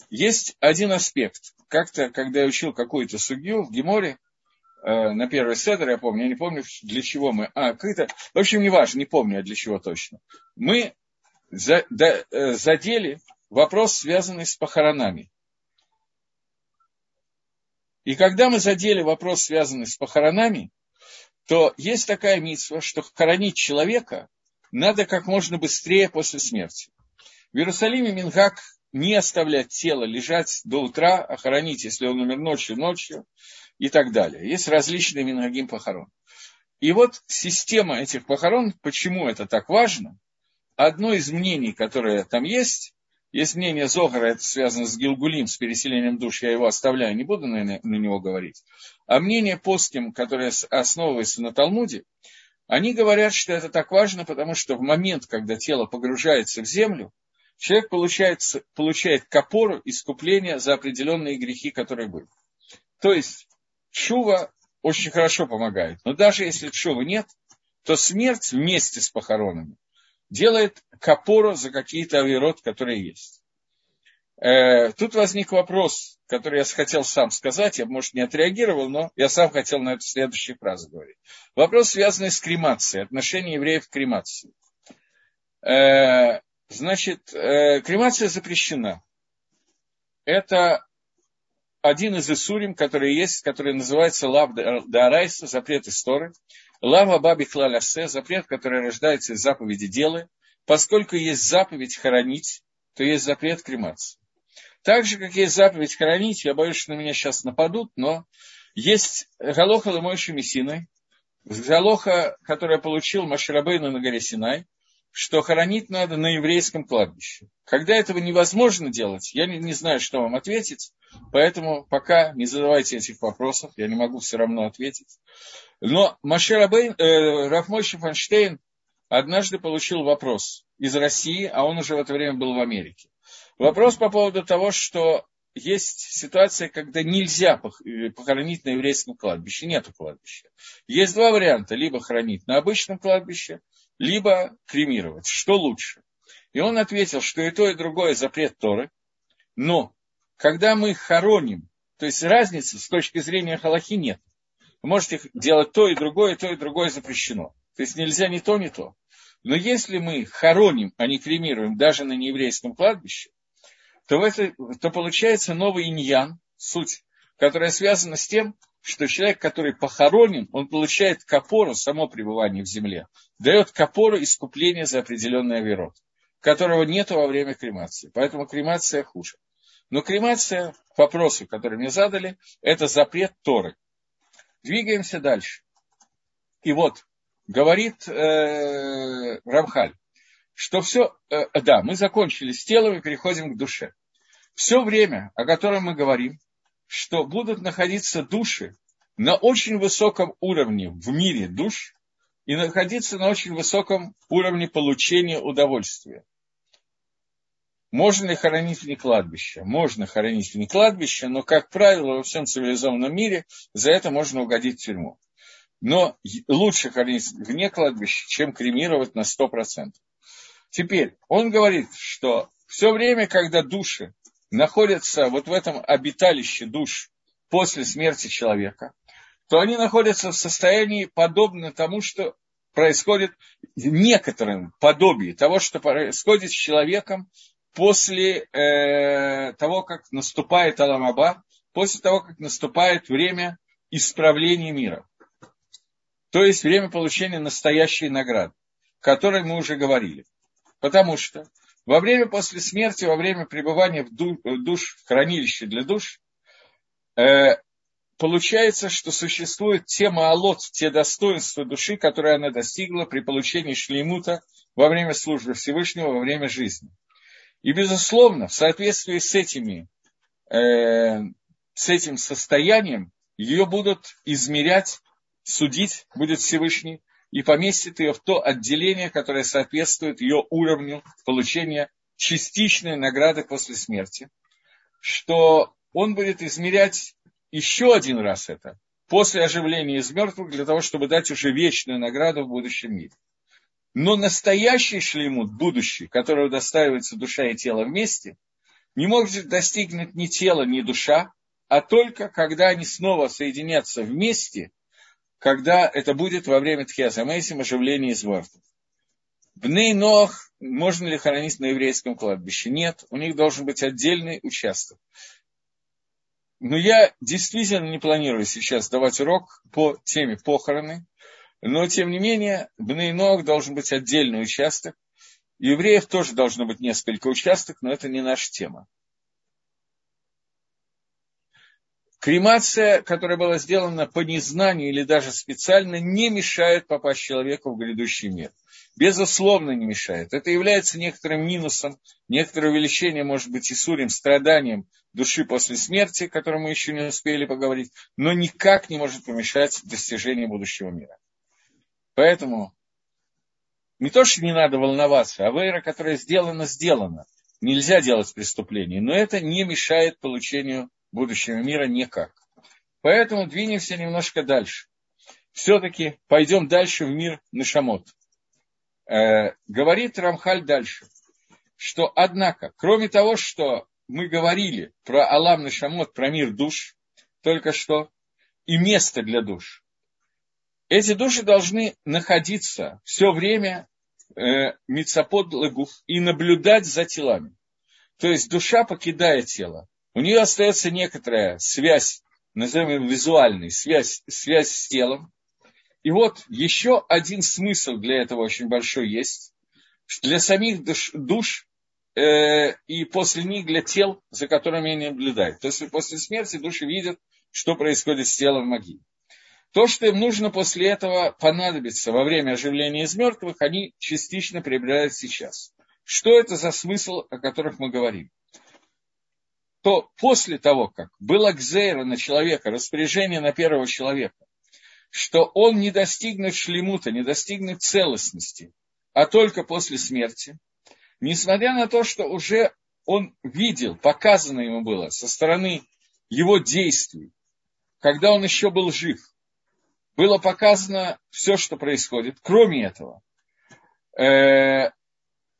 есть один аспект. Как-то, когда я учил какую-то судью в Геморе, э, на первый седр, я помню, я не помню, для чего мы, а, какая-то, в общем, не важно, не помню, для чего точно. Мы э, задели вопрос, связанный с похоронами. И когда мы задели вопрос, связанный с похоронами, то есть такая митсва, что хоронить человека надо как можно быстрее после смерти. В Иерусалиме Мингак не оставлять тело лежать до утра, а хоронить, если он умер ночью, ночью и так далее. Есть различные Мингагим похорон. И вот система этих похорон, почему это так важно, одно из мнений, которое там есть, есть мнение Зогара, это связано с Гилгулим, с переселением душ, я его оставляю, не буду на, на него говорить. А мнение Постим, которое основывается на Талмуде, они говорят, что это так важно, потому что в момент, когда тело погружается в землю, человек получает, получает копору искупления за определенные грехи, которые были. То есть чува очень хорошо помогает. Но даже если чува нет, то смерть вместе с похоронами делает капору за какие-то авирот, которые есть. Э, тут возник вопрос, который я хотел сам сказать, я, может, не отреагировал, но я сам хотел на эту следующую фразу говорить. Вопрос, связанный с кремацией, отношение евреев к кремации. Э, значит, э, кремация запрещена. Это один из Исурим, который есть, который называется Лав Дарайса, запрет истории. Лава Баби Хлалясе, запрет, который рождается из заповеди Делы. Поскольку есть заповедь хоронить, то есть запрет кремации. Так же, как есть заповедь хоронить, я боюсь, что на меня сейчас нападут, но есть Галоха Ламойши Мессиной, Галоха, которая получил Маширабейну на горе Синай, что хоронить надо на еврейском кладбище. Когда этого невозможно делать, я не, не знаю, что вам ответить, поэтому пока не задавайте этих вопросов, я не могу все равно ответить. Но Маширабейн, э, Рафмойши Фанштейн однажды получил вопрос из России, а он уже в это время был в Америке. Вопрос по поводу того, что есть ситуация, когда нельзя э, похоронить на еврейском кладбище, нету кладбища. Есть два варианта, либо хранить на обычном кладбище, либо кремировать. Что лучше? И он ответил, что и то, и другое запрет Торы, но когда мы хороним, то есть разницы с точки зрения Халахи нет. Вы можете делать то и другое, то и другое запрещено. То есть нельзя ни то, ни то. Но если мы хороним, а не кремируем даже на нееврейском кладбище, то, это, то получается новый иньян, суть, которая связана с тем, что человек, который похоронен, он получает копору, само пребывание в земле, дает копору искупления за определенный оверот, которого нет во время кремации. Поэтому кремация хуже. Но кремация, вопросы, которые мне задали, это запрет Торы. Двигаемся дальше. И вот, говорит э, Рамхаль, что все, э, да, мы закончили с телом и переходим к душе. Все время, о котором мы говорим, что будут находиться души на очень высоком уровне в мире душ и находиться на очень высоком уровне получения удовольствия. Можно ли хоронить вне кладбища? Можно хоронить вне кладбища, но, как правило, во всем цивилизованном мире за это можно угодить в тюрьму. Но лучше хоронить вне кладбища, чем кремировать на 100%. Теперь он говорит, что все время, когда души находятся вот в этом обиталище душ после смерти человека, то они находятся в состоянии подобно тому, что происходит в некотором подобии того, что происходит с человеком после э, того, как наступает Аламаба, после того, как наступает время исправления мира. То есть время получения настоящей награды, о которой мы уже говорили. Потому что во время после смерти, во время пребывания в душ, в хранилище для душ, э, получается, что существует те маалот, те достоинства души, которые она достигла при получении шлеймута во время службы Всевышнего, во время жизни. И, безусловно, в соответствии с этими, э, с этим состоянием, ее будут измерять, судить будет Всевышний, и поместит ее в то отделение, которое соответствует ее уровню получения частичной награды после смерти, что он будет измерять еще один раз это, после оживления из мертвых, для того, чтобы дать уже вечную награду в будущем мире. Но настоящий шлемут, будущий, которого достаивается душа и тело вместе, не может достигнуть ни тело, ни душа, а только когда они снова соединятся вместе, когда это будет во время Тхиазамейсим, оживления из мертвых. Бней Нох можно ли хоронить на еврейском кладбище? Нет, у них должен быть отдельный участок. Но я действительно не планирую сейчас давать урок по теме похороны, но тем не менее Бнейног должен быть отдельный участок. У евреев тоже должно быть несколько участков, но это не наша тема. Кремация, которая была сделана по незнанию или даже специально, не мешает попасть человеку в грядущий мир. Безусловно, не мешает. Это является некоторым минусом, некоторое увеличение, может быть, Исурим, страданием души после смерти, о котором мы еще не успели поговорить, но никак не может помешать достижению будущего мира. Поэтому не то, что не надо волноваться, а вера, которая сделана, сделана. Нельзя делать преступление, но это не мешает получению будущего мира никак. Поэтому двинемся немножко дальше. Все-таки пойдем дальше в мир Нашамот. Э, говорит Рамхаль дальше, что, однако, кроме того, что мы говорили про Алам Нашамот, про мир душ, только что, и место для душ, эти души должны находиться все время э, Мицапод и наблюдать за телами. То есть душа, покидая тело, у нее остается некоторая связь, назовем ее визуальной, связь, связь с телом. И вот еще один смысл для этого очень большой есть. Для самих душ, душ э, и после них для тел, за которыми они наблюдают. То есть после смерти души видят, что происходит с телом в могиле. То, что им нужно после этого понадобится во время оживления из мертвых, они частично приобретают сейчас. Что это за смысл, о которых мы говорим? то после того, как было гзейра на человека, распоряжение на первого человека, что он не достигнет шлемута, не достигнет целостности, а только после смерти, несмотря на то, что уже он видел, показано ему было со стороны его действий, когда он еще был жив, было показано все, что происходит. Кроме этого, э,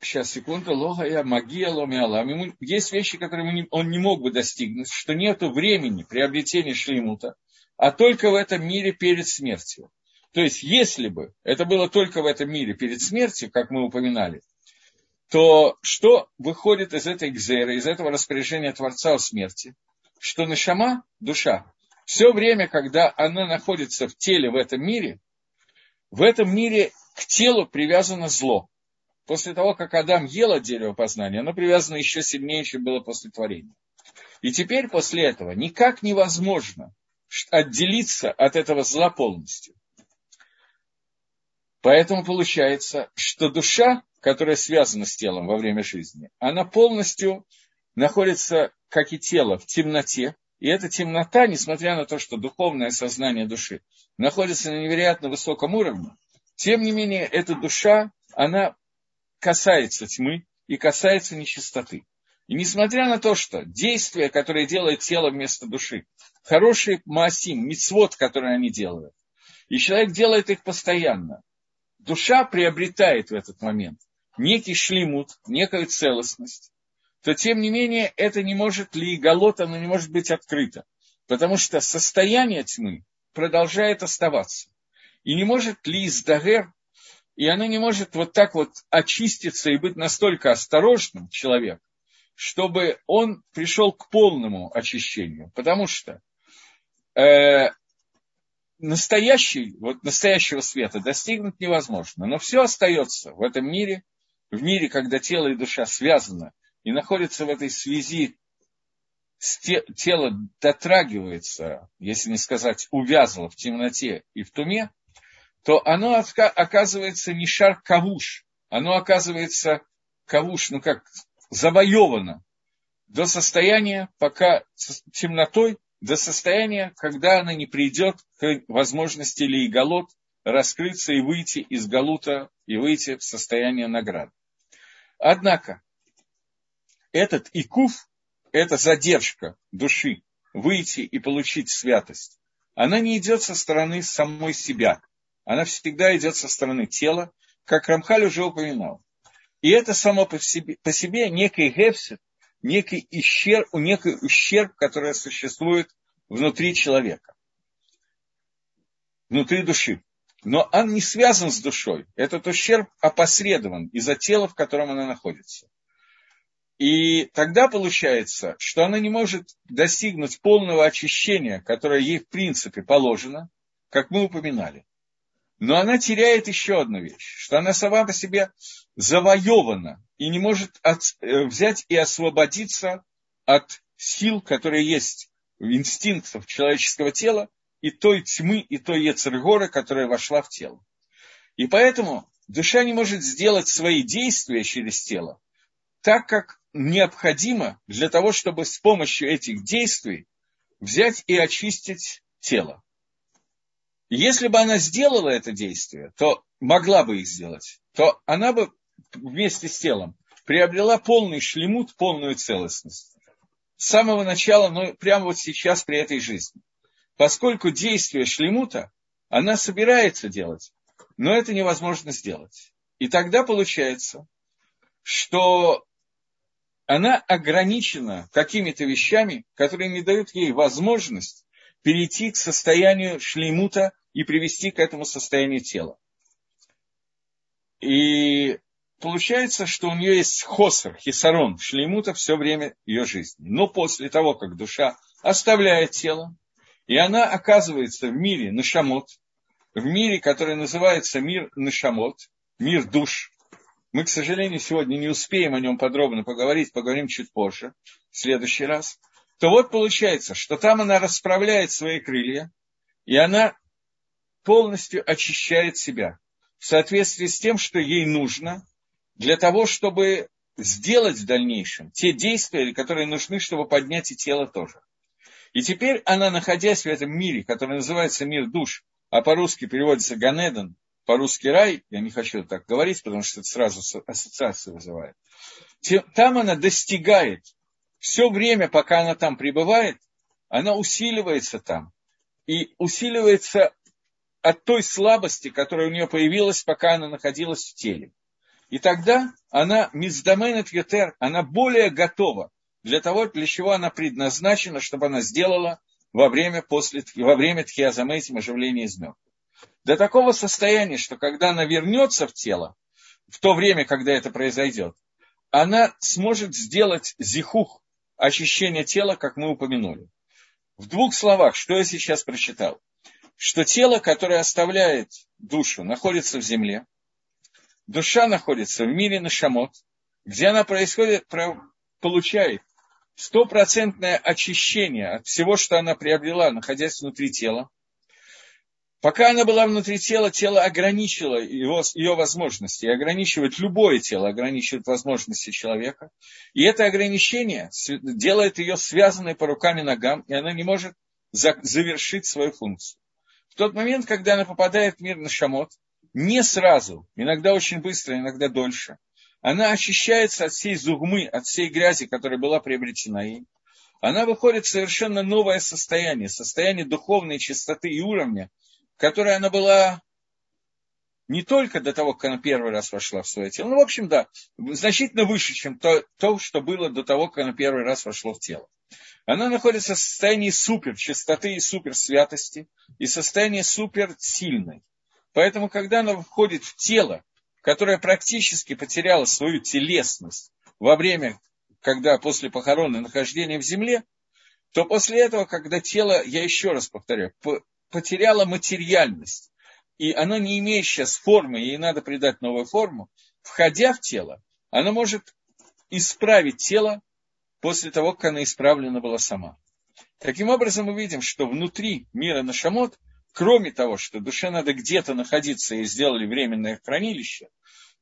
сейчас, секунду, логая, магия, ломиалам. Есть вещи, которые он не мог бы достигнуть, что нет времени приобретения шлеймута, а только в этом мире перед смертью. То есть, если бы это было только в этом мире перед смертью, как мы упоминали, то что выходит из этой гзеры, из этого распоряжения Творца о смерти? Что нашама, душа, все время, когда она находится в теле в этом мире, в этом мире к телу привязано зло после того, как Адам ел от дерева познания, оно привязано еще сильнее, чем было после творения. И теперь после этого никак невозможно отделиться от этого зла полностью. Поэтому получается, что душа, которая связана с телом во время жизни, она полностью находится, как и тело, в темноте. И эта темнота, несмотря на то, что духовное сознание души находится на невероятно высоком уровне, тем не менее, эта душа, она касается тьмы и касается нечистоты. И несмотря на то, что действия, которые делает тело вместо души, хорошие маасим, мицвод, которые они делают, И человек делает их постоянно. Душа приобретает в этот момент некий шлемут, некую целостность, то тем не менее это не может ли голод, оно не может быть открыто. Потому что состояние тьмы продолжает оставаться. И не может ли издагер, и оно не может вот так вот очиститься и быть настолько осторожным человек, чтобы он пришел к полному очищению. Потому что э, настоящий, вот настоящего света достигнуть невозможно. Но все остается в этом мире, в мире, когда тело и душа связаны и находятся в этой связи, те, тело дотрагивается, если не сказать увязло в темноте и в туме, то оно оказывается не шар кавуш, оно оказывается кавуш, ну как, завоевано до состояния, пока темнотой до состояния, когда она не придет к возможности голод раскрыться и выйти из галута и выйти в состояние награды. Однако, этот икуф, эта задержка души выйти и получить святость, она не идет со стороны самой себя, она всегда идет со стороны тела, как Рамхаль уже упоминал. И это само по себе, по себе некий гефсит, некий ущерб, некий ущерб, который существует внутри человека, внутри души. Но он не связан с душой. Этот ущерб опосредован из-за тела, в котором она находится. И тогда получается, что она не может достигнуть полного очищения, которое ей в принципе положено, как мы упоминали. Но она теряет еще одну вещь, что она сама по себе завоевана и не может от, э, взять и освободиться от сил, которые есть, инстинктов человеческого тела, и той тьмы, и той Ецергоры, которая вошла в тело. И поэтому душа не может сделать свои действия через тело так, как необходимо для того, чтобы с помощью этих действий взять и очистить тело. Если бы она сделала это действие, то могла бы их сделать, то она бы вместе с телом приобрела полный шлемут, полную целостность. С самого начала, но прямо вот сейчас при этой жизни. Поскольку действие шлемута, она собирается делать, но это невозможно сделать. И тогда получается, что она ограничена какими-то вещами, которые не дают ей возможность перейти к состоянию шлеймута и привести к этому состоянию тела. И получается, что у нее есть хосер, хисарон, шлеймута все время ее жизни. Но после того, как душа оставляет тело, и она оказывается в мире нашамот, в мире, который называется мир нашамот, мир душ, мы, к сожалению, сегодня не успеем о нем подробно поговорить, поговорим чуть позже, в следующий раз то вот получается, что там она расправляет свои крылья, и она полностью очищает себя в соответствии с тем, что ей нужно для того, чтобы сделать в дальнейшем те действия, которые нужны, чтобы поднять и тело тоже. И теперь она, находясь в этом мире, который называется мир душ, а по-русски переводится Ганедон, по-русски рай, я не хочу так говорить, потому что это сразу ассоциацию вызывает, там она достигает все время, пока она там пребывает, она усиливается там. И усиливается от той слабости, которая у нее появилась, пока она находилась в теле. И тогда она, миздоменет ютер, она более готова для того, для чего она предназначена, чтобы она сделала во время, после, во время тхиазамейтим оживления из мертвых. До такого состояния, что когда она вернется в тело, в то время, когда это произойдет, она сможет сделать зихух, очищение тела, как мы упомянули. В двух словах, что я сейчас прочитал? Что тело, которое оставляет душу, находится в земле, душа находится в мире Нашамот, где она происходит, получает стопроцентное очищение от всего, что она приобрела, находясь внутри тела, Пока она была внутри тела, тело ограничило его, ее возможности. И ограничивает любое тело, ограничивает возможности человека. И это ограничение делает ее связанной по рукам и ногам, и она не может завершить свою функцию. В тот момент, когда она попадает в мир на шамот, не сразу, иногда очень быстро, иногда дольше, она очищается от всей зугмы, от всей грязи, которая была приобретена ей. Она выходит в совершенно новое состояние, состояние духовной чистоты и уровня, которая она была не только до того, как она первый раз вошла в свое тело, ну, в общем, да, значительно выше, чем то, то что было до того, как она первый раз вошла в тело. Она находится в состоянии супер чистоты и супер святости, и состоянии супер сильной. Поэтому, когда она входит в тело, которое практически потеряло свою телесность во время, когда после похорона нахождения в земле, то после этого, когда тело, я еще раз повторяю, потеряло материальность, и оно не имеет сейчас формы, ей надо придать новую форму, входя в тело, оно может исправить тело после того, как оно исправлено было сама. Таким образом, мы видим, что внутри мира Нашамот, кроме того, что душе надо где-то находиться и сделали временное хранилище,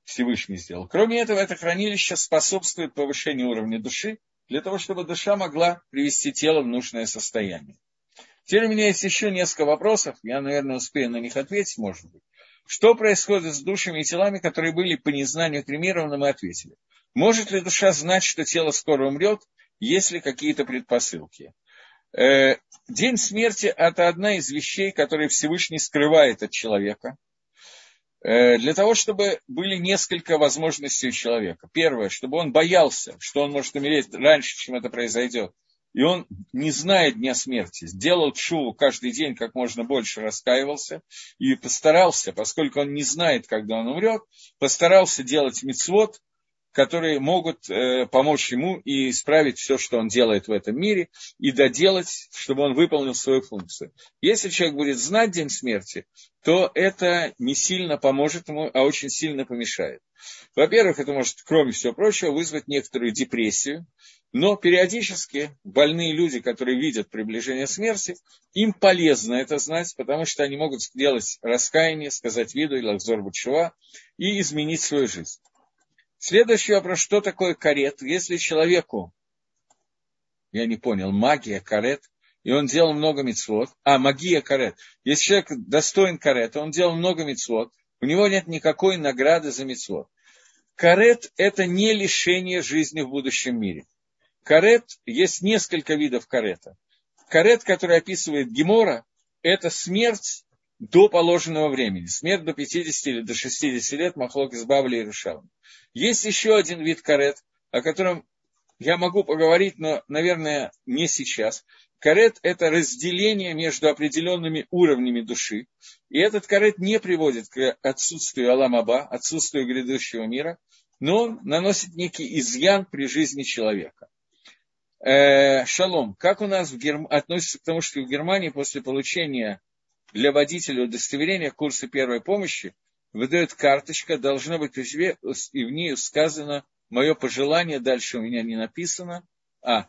Всевышний сделал, кроме этого, это хранилище способствует повышению уровня души, для того, чтобы душа могла привести тело в нужное состояние. Теперь у меня есть еще несколько вопросов, я, наверное, успею на них ответить, может быть. Что происходит с душами и телами, которые были по незнанию кремированы, мы ответили. Может ли душа знать, что тело скоро умрет, есть ли какие-то предпосылки? Э, день смерти – это одна из вещей, которые Всевышний скрывает от человека. Э, для того, чтобы были несколько возможностей у человека. Первое, чтобы он боялся, что он может умереть раньше, чем это произойдет и он, не зная дня смерти, сделал чуву каждый день как можно больше раскаивался и постарался, поскольку он не знает, когда он умрет, постарался делать мицвод, которые могут э, помочь ему и исправить все, что он делает в этом мире, и доделать, чтобы он выполнил свою функцию. Если человек будет знать день смерти, то это не сильно поможет ему, а очень сильно помешает. Во-первых, это может, кроме всего прочего, вызвать некоторую депрессию, но периодически больные люди, которые видят приближение смерти, им полезно это знать, потому что они могут сделать раскаяние, сказать виду или лакзор бучува и изменить свою жизнь. Следующий вопрос, что такое карет? Если человеку, я не понял, магия карет, и он делал много мецвод, а, магия карет. Если человек достоин карета, он делал много мецвод, у него нет никакой награды за мецвод. Карет – это не лишение жизни в будущем мире. Карет, есть несколько видов карета. Карет, который описывает Гемора, это смерть до положенного времени. Смерть до 50 или до 60 лет, Махлок из Бавли и Рушалом. Есть еще один вид карет, о котором я могу поговорить, но, наверное, не сейчас. Карет – это разделение между определенными уровнями души. И этот карет не приводит к отсутствию Аламаба, отсутствию грядущего мира, но он наносит некий изъян при жизни человека э, шалом, как у нас в Герм... относится к тому, что в Германии после получения для водителя удостоверения курса первой помощи выдает карточка, должна быть и в ней сказано мое пожелание, дальше у меня не написано, а,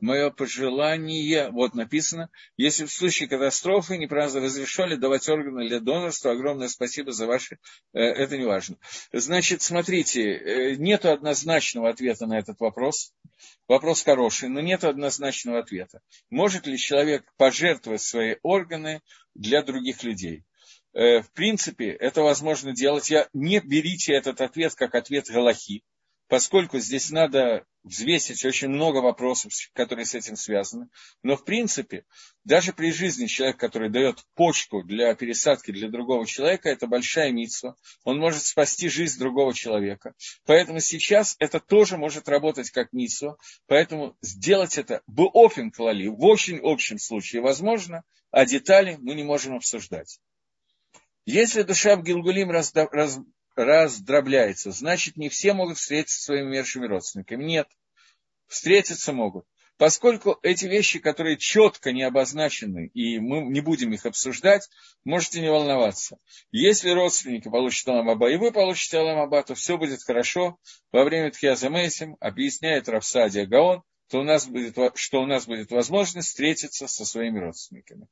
мое пожелание, вот написано, если в случае катастрофы неправильно разрешали давать органы для донорства, огромное спасибо за ваши, э, это не важно. Значит, смотрите, э, нет однозначного ответа на этот вопрос. Вопрос хороший, но нет однозначного ответа. Может ли человек пожертвовать свои органы для других людей? Э, в принципе, это возможно делать. Я, не берите этот ответ как ответ Галахи, поскольку здесь надо взвесить очень много вопросов, которые с этим связаны. Но, в принципе, даже при жизни человек, который дает почку для пересадки для другого человека, это большая митсва. Он может спасти жизнь другого человека. Поэтому сейчас это тоже может работать как митсва. Поэтому сделать это в офин клали, в очень общем случае возможно, а детали мы не можем обсуждать. Если душа в Гилгулим раздробляется. Значит, не все могут встретиться со своими умершими родственниками. Нет, встретиться могут. Поскольку эти вещи, которые четко не обозначены, и мы не будем их обсуждать, можете не волноваться. Если родственники получат Аламаба, и вы получите Аламаба, то все будет хорошо. Во время Тхиаза Мейсим объясняет Рафсадия Гаон, то у нас будет, что у нас будет возможность встретиться со своими родственниками.